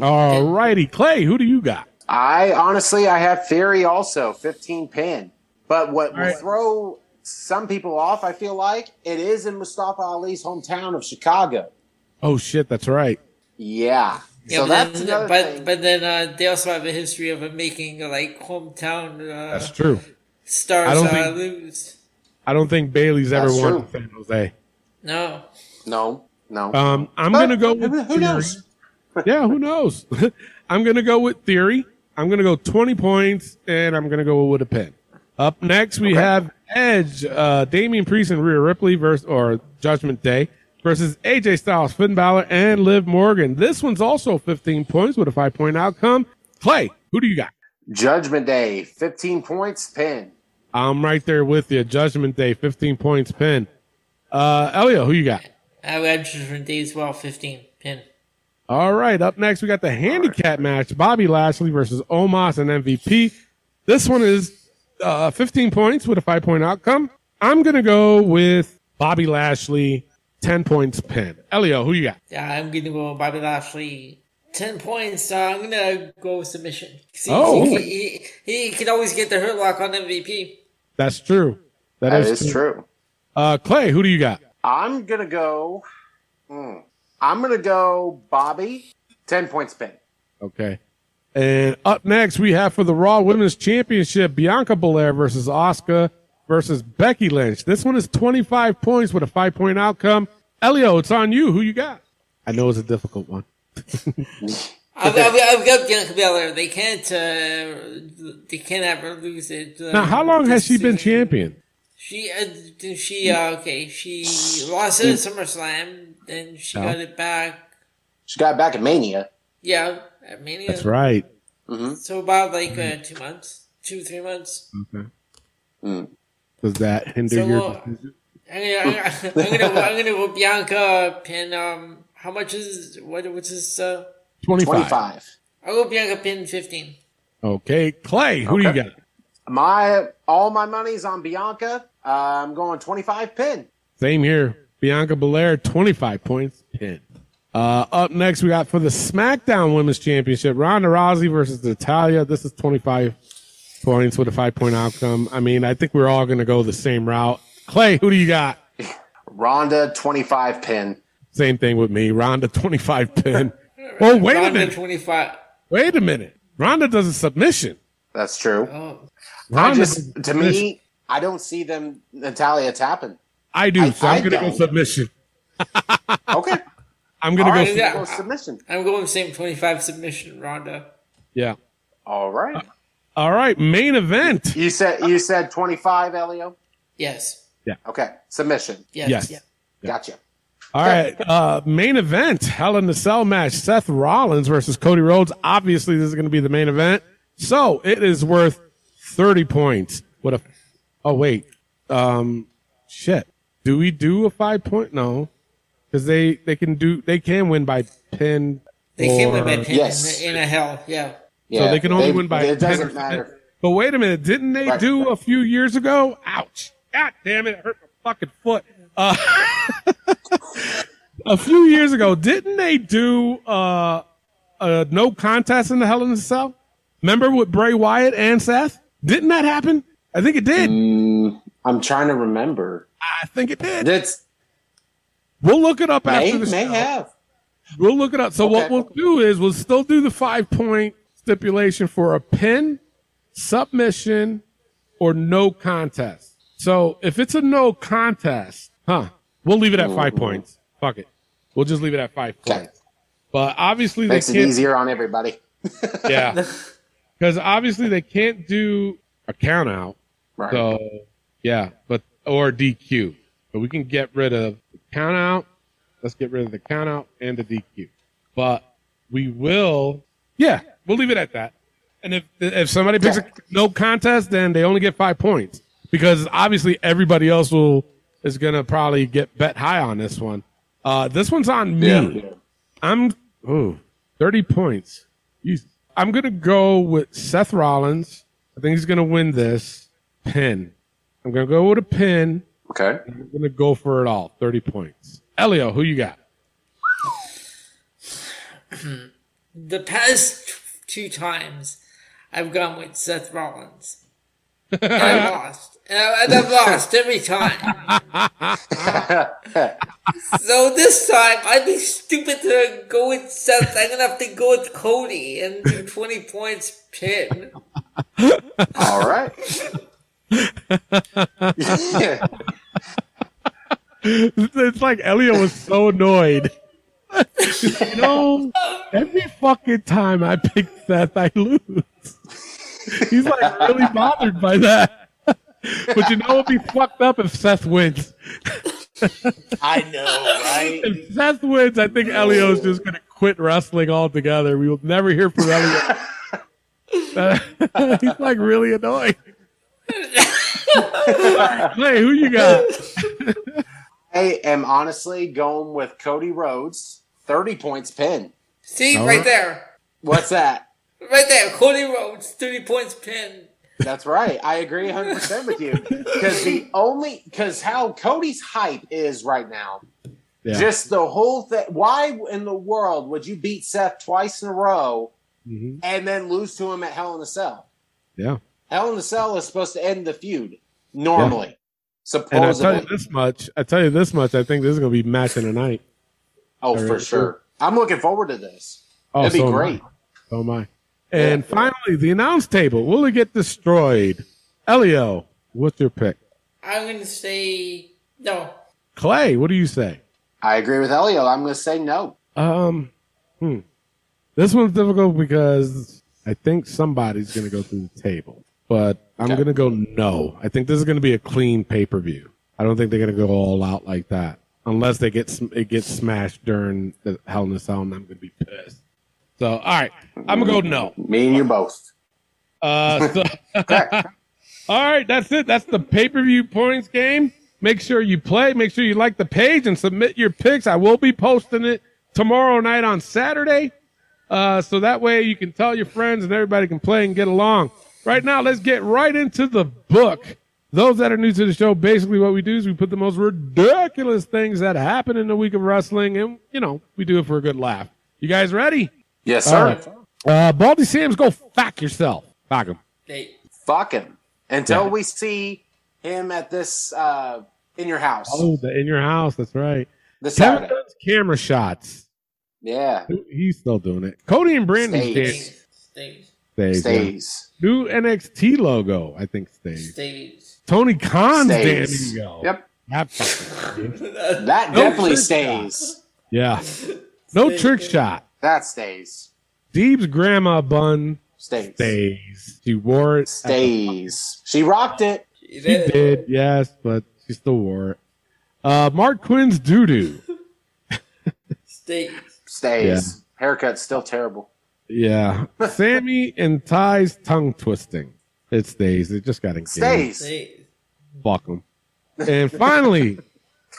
All righty. Clay, who do you got? I honestly, I have Theory also 15 pin. But what will right. throw some people off, I feel like, it is in Mustafa Ali's hometown of Chicago. Oh shit, that's right. Yeah. Yeah, so but that's then, but, thing. but then uh, they also have a history of making like hometown uh, That's true. stars I don't uh, think- lose. I don't think Bayley's ever won San Jose. No. No, no. Um, I'm But gonna go with who theory. knows? yeah, who knows? (laughs) I'm gonna go with theory. I'm gonna go 20 points, and I'm gonna go with a pin. Up next, we have Edge, uh, Damian Priest and Rhea Ripley versus or Judgment Day versus AJ Styles, Finn Bálor, and Liv Morgan. This one's also 15 points with a five point outcome. Clay, who do you got? Judgment Day, 15 points, pin. I'm right there with you. Judgment Day, 15 points, pin. Uh, Elio, who you got? I got Judgment Day as well, 15 pin. All right. Up next, we got the handicap match: Bobby Lashley versus Omos and MVP. This one is uh, 15 points with a five point outcome. I'm gonna go with Bobby Lashley, 10 points pin. Elio, who you got? Yeah, I'm going to go Bobby Lashley. 10 points. Uh, I'm going to go submission. See, Oh. he, he, he, he can always get the hurt lock on MVP. That's true. that is, true. Uh, Clay, who do you got? I'm going to go. hmm, I'm going to go Bobby, 10 points, pin. Okay. And up next, we have for the Raw Women's Championship, Bianca Belair versus Asuka versus Becky Lynch. This one is 25 points with a five point outcome. Elio, it's on you. Who you got? I know it's a difficult one. (laughs) I've, I've, I've got Bianca Belair. They can't, uh, they can't ever lose it. Uh, Now, how long has she been champion? She uh, she uh, okay. She lost it at SummerSlam, then she Oh. got it back. She got it back at Mania. Yeah, at Mania. That's right. Mm-hmm. So about like uh, two months, two three months. Okay. Mm. Does that hinder So, your decision? I'm gonna, I'm gonna, I'm gonna, I'm gonna go Bianca pin. Um, how much is what? What's this? Uh, 25. I'll go Bianca pin fifteen. Okay. Clay, who do you got? My all my money's on Bianca. Uh, I'm going 25 pin. Same here. Bianca Belair, 25 points, pin. Uh, up next, we got for the SmackDown Women's Championship, Ronda Rousey versus Natalya. This is 25 points with a five point outcome. I mean, I think we're all going to go the same route. Clay, who do you got? (laughs) Ronda 25 pin. Same thing with me. Ronda, 25 (laughs) pin. Oh, wait a minute. twenty five. Wait a minute. Ronda does a submission. That's true. Oh, I Ronda just, to submission. me, I don't see them Natalya tapping. I do. I- so I'm going to go submission. (laughs) Okay. I'm going to go. right, sub- yeah. go submission. I'm going same twenty five submission. Ronda. yeah. All right. All right. Main event. You said you said 25, Elio. Yes. Yeah. Okay. Submission. Yes. Yes. Yeah. Gotcha. All right, uh, main event, Hell in the Cell match, Seth Rollins versus Cody Rhodes. Obviously, this is going to be the main event, so it is worth thirty points. What a, oh wait, um, shit. Do we do a five point? No, because they they can do they can win by pin. They can win by pin Yes. in, in a hell. Yeah. So they can only win by It 10 doesn't matter. But wait a minute, didn't they Right. do a few years ago? Ouch! God damn it, it hurt my fucking foot. Uh, (laughs) a few years ago, didn't they do uh, a no contest in the Hell in the Cell? Remember with Bray Wyatt and Seth? Didn't that happen? I think it did. Mm, I'm trying to remember. I think it did. That's We'll look it up may, after the may show. have. We'll look it up. So what we'll do is we'll still do the five point stipulation for a pin, submission, or no contest. So if it's a no contest, huh? We'll leave it at five points. Fuck it. We'll just leave it at five Okay. points. But obviously Makes they it can't. easier on everybody. (laughs) Yeah. Because obviously they can't do a count out. Right. So yeah, but or DQ. But we can get rid of the count out. Let's get rid of the count out and the DQ. But we will yeah, we'll leave it at that. And if if somebody picks a no contest, then they only get five points. Because obviously everybody else will is gonna probably get bet high on this one. Uh this one's on me. Yeah. I'm oh 30 points. Jesus. I'm gonna go with Seth Rollins. I think he's gonna win this pin. I'm gonna go with a pin. Okay. I'm gonna go for it all. 30 points. Elio, who you got? The past two times, I've gone with Seth Rollins. And (laughs) I lost. And I- and I've lost every time. (laughs) so this time, I'd be stupid to go with Seth. I'm gonna have to go with Cody and do 20 points pin. All right. (laughs) it's like Elio was so annoyed. You know, every fucking time I pick Seth, I lose. He's like really bothered by that. but you know, it'd be fucked up if Seth wins. I know, right? If Seth wins, I think Elio's just gonna quit wrestling altogether. We will never hear from Elio. Uh, (laughs) he's like really annoying. hey, who you got? I am honestly going with Cody Rhodes, 30 points pin. See, All right right. there. What's that? (laughs) Right there. Cody Rhodes, 30 points pin. That's right. I agree 100% with you. Because the only, because how Cody's hype is right now, Yeah. just the whole thing. Why in the world would you beat Seth twice in a row Mhm. and then lose to him at Hell in a Cell? Yeah. Hell in a Cell is supposed to end the feud normally, Supposedly. And I tell you this much. I tell you this much. I think this is gonna be match of the night. Oh, for right. sure. I'm looking forward to this. Oh, It'd be so am I. great. So am I. And finally, the announce table. Will it get destroyed? Elio, what's your pick? I'm gonna say no. Clay, what do you say? I agree with Elio. I'm going to say no. Um, hmm. This one's difficult because I think somebody's going to go through the table. but I'm gonna go no. I think this is gonna be a clean pay per view. I don't think they're gonna go all out like that unless they get it gets smashed during the Hell in a Cell, and I'm gonna be pissed. So all right, I'm gonna go no. Me and you both. Uh, so, (laughs) all right, that's it. That's the pay per view points game. Make sure you play. Make sure you like the page and submit your picks. I will be posting it tomorrow night on Saturday. Uh, so that way you can tell your friends and everybody can play and get along. Right now, let's get right into the book. Those that are new to the show, basically what we do is we put the most ridiculous things that happen in the week of wrestling and, you know, we do it for a good laugh. You guys ready? Yes, sir. right. Uh, Baldy Sam's, go fuck yourself. Fuck him. Hey, Fuck him until Yeah. we see him at this uh, in your house. Oh, the in your house. That's right. The Kevin Dunn's camera shots. Yeah. He's still doing it. Cody and Brandon Stays. stays, stays. Stays. yeah. New NXT logo, I think stays. stays. Tony Khan's Stays. damn ego. Yep. (laughs) That That No definitely trick stays. yeah. No trick shot. That stays. Deeb's grandma bun Stays. stays. She wore it. Stays. She rocked it. She did, yes, but she still wore it. Uh, Marq Quen's doo doo. Stays. Stays. Haircut's still terrible. Yeah. (laughs) Sammy and Tay's tongue twisting. It stays. It just got engaged. Stays. Stays. Fuck 'em. And finally,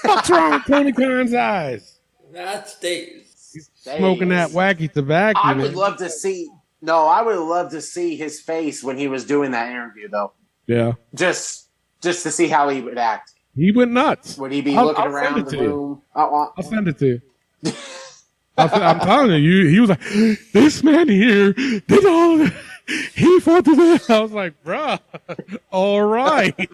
what's wrong with Tony Khan's eyes? That stays. He's Smoking that wacky tobacco. I man. would love to see. No, I would love to see his face when he was doing that interview, though. yeah. Just, just to see how he would act. He went nuts. Would he be I'll- looking I'll around the to you. room? Uh-uh. I'll send it to you. (laughs) I'll, I'm telling you, you, he was like, this man here did all of it. (laughs) He fought to. I was like, bruh, all right. (laughs)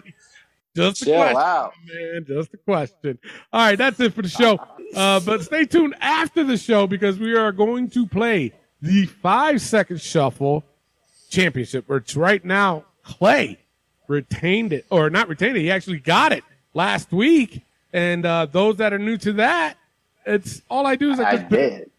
Just a Chill question, out. man. Just a question. All right, that's it for the show. Uh, but stay tuned after the show because we are going to play the five second shuffle championship, which right now Clay retained it, or not retained it. He actually got it last week. And uh, those that are new to that, it's all I do is I I just did.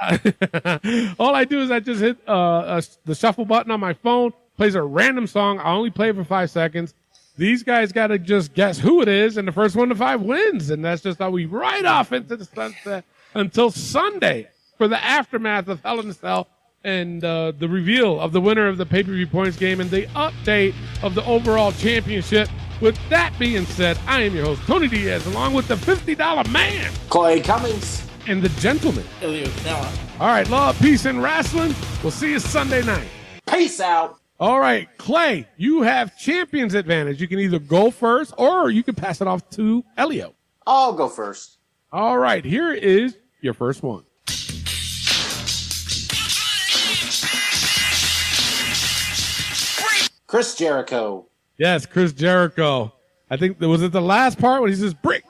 (laughs) all I do is I just hit uh, uh, the shuffle button on my phone, plays a random song. I only play for five seconds. These guys got to just guess who it is, and the first one to five wins. And that's just how we ride off into the sunset until Sunday for the aftermath of Hell in a Cell and uh, the reveal of the winner of the pay per view points game and the update of the overall championship. With that being said, I am your host, Tony Diaz, along with the $50 man Clay Cummings. And the gentleman. Elio Nella. Uh, All right, love, peace, and wrestling. We'll see you Sunday night. Peace out. All right, Clay, you have champion's advantage. You can either go first or you can pass it off to Elio. I'll go first. All right, here is your first one. Chris Jericho. Yes, Chris Jericho. I think was it the last part when he says brick,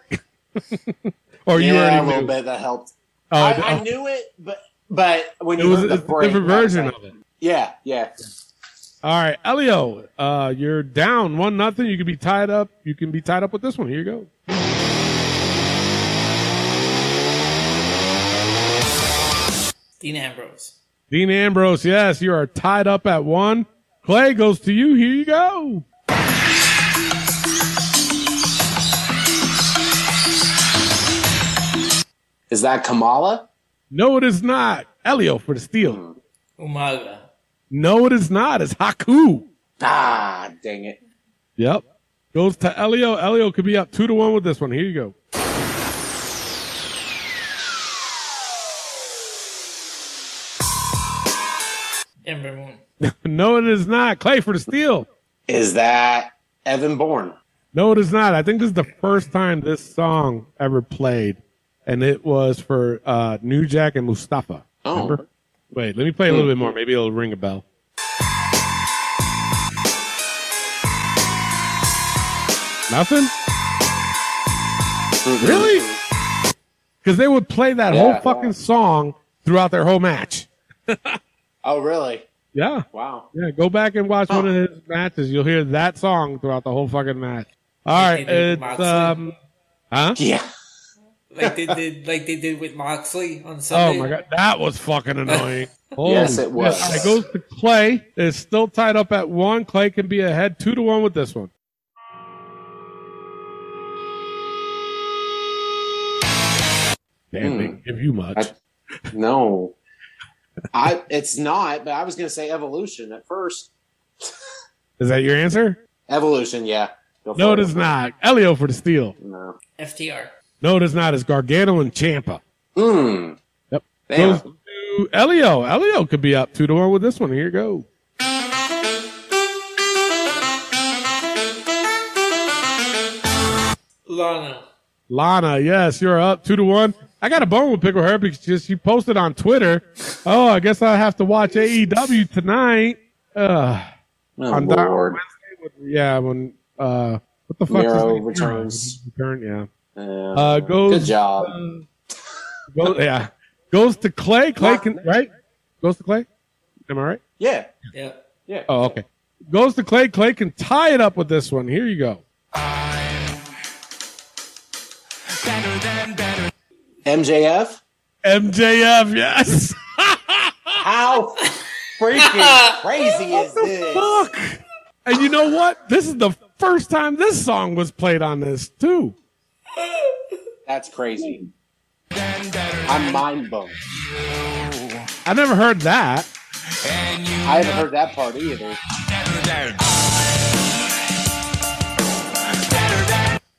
(laughs) or you yeah, a little knew? bit that helped. Oh, I, it- I knew it, but but when It you was heard a the break, different version like- of it. Yeah, yeah. All right, Elio, uh, you're down one nothing. You can be tied up. You can be tied up with this one. Here you go. Dean Ambrose. Dean Ambrose, yes, you are tied up at one. Clay goes to you. Here you go. Is that Kamala? No, it is not. Elio for the steal. Umaga. No, it is not. It's Haku. Ah, dang it. Yep. Goes to Elio. Elio could be up two to one with this one. Here you go. Ember Moon. (laughs) no, it is not. Clay for the steal. Is that Evan Bourne? No, it is not. I think this is the first time this song ever played, and it was for uh, New Jack and Mustafa. Oh. Remember? Wait, let me play a little bit more. Maybe it'll ring a bell. Nothing? Really? Because they would play that Yeah. whole fucking song throughout their whole match. (laughs) Oh, really? Yeah. Wow. Yeah, go back and watch one of his matches. You'll hear that song throughout the whole fucking match. All right, They did it's Moxley. um, huh? Yeah. Like they did, like they did with Moxley on Sunday. Oh my god, that was fucking annoying. (laughs) Holy Yes, it was. All right, goes to Clay. It's still tied up at one. Clay can be ahead two to one with this one. Damn, Hmm. they didn't give you much. No, I. It's not. But I was going to say evolution at first. Is that your answer? Evolution, yeah. Go for No, it is not. Elio for the steal. No. FTR. No, it is not. It's Gargano and Ciampa. Hmm. Yep. Damn. Goes to Elio. Elio could be up two to one with this one. Here you go. Lana. Lana, yes, you're up two to one. I got a bone with Pickle Hair because she posted on Twitter. Oh, I guess I have to watch AEW tonight. Uh, Oh, on Dark Lord. Wednesday with- yeah, when uh, what the fuck? Miro returns. Return, yeah. Yeah. Uh, goes. Good job. uh, goes, yeah, goes to Clay. Clay can right. Goes to Clay. Am I right? Yeah. Yeah. Yeah. Oh, okay. Goes to Clay. Clay can tie it up with this one. Here you go. Better than better. MJF. MJF, yes. (laughs) How freaking crazy is this? Fuck. And you know what? This is the first time this song was played on this too. That's crazy. (laughs) I'm mind blown. I never heard that. I haven't heard that part either.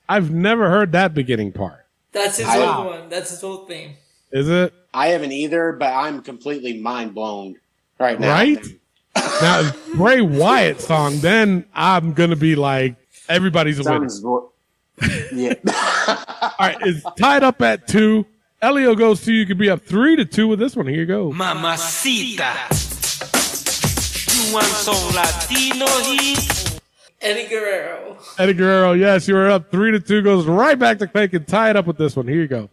I've never heard that beginning part. That's his I- old one. That's his old theme. Is it I haven't either, but I'm completely mind blown right now. right? now, if Bray Wyatt song, then I'm gonna be like, everybody's a winner. Sounds more- yeah. (laughs) All right, it's tied up at two. Elio goes to you. Could be up three to two with this one. Here you go. Mamacita. You want some Latino heat? Eddie Guerrero. Eddie Guerrero, yes, you are up three to two. Goes right back to Clay. and tie it up with this one. Here you go.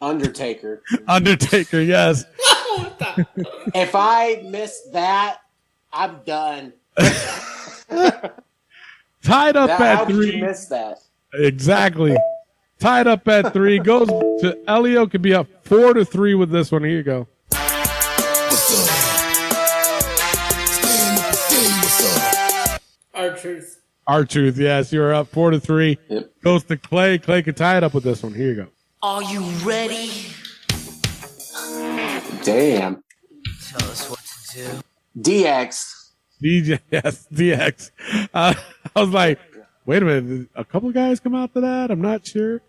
Undertaker. (laughs) Undertaker, yes. (laughs) If I miss that, I'm done. (laughs) Tied up That- how at could three. you miss that? Exactly. Tied up at three. Goes to Elio. Could be up four to three with this one. Here you go. R-Truth. Our truth, yes, you're up four to three. Goes to Clay. Clay can tie it up with this one. Here you go. Are you ready? Damn. Tell us what to do. DX. DJ, yes, DX. Uh, (laughs) I was like, wait a minute, a couple of guys come out to that? I'm not sure,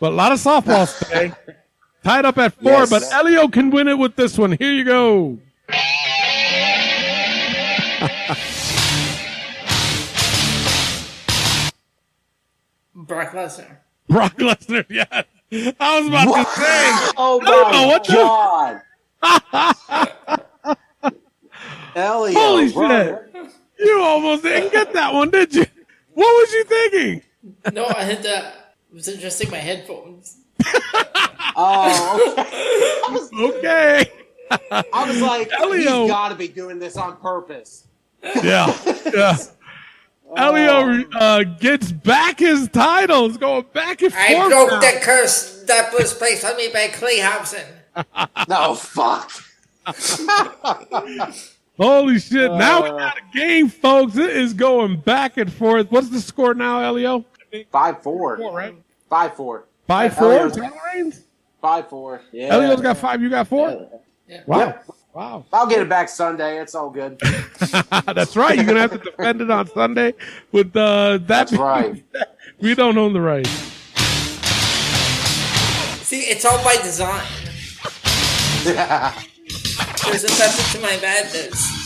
but a lot of softballs (laughs) today. Tied up at four, Yes. but Elio can win it with this one. Here you go. Brock Lesnar. Brock Lesnar, (laughs) yes. I was about to say. Oh I don't my what god. Elio. Holy bro. shit. You almost didn't get that one, did you? What was you thinking? No, I hit that. I was adjusting my headphones. (laughs) Oh, (laughs) Okay. I was like, Elio. he's got to be doing this on purpose. Yeah. Yeah. (laughs) Elio uh, gets back his titles, going back and forth. I broke now. the curse that was placed on me by Clay Hobson. No, fuck. Holy shit. now we Uh. got a game, folks. It is going back and forth. What's the score now, Elio? Five four. 4 right? Five four. Five four? Elio's- Five four. Yeah. Elio's got five, you got four? Yeah. Wow. Yep. Wow. I'll get it back Sunday. It's all good. (laughs) That's right. You're going to have to defend it on Sunday with uh, that. That's right. (laughs) we don't own the rights. See, it's all by design. (laughs) There's a method to my madness.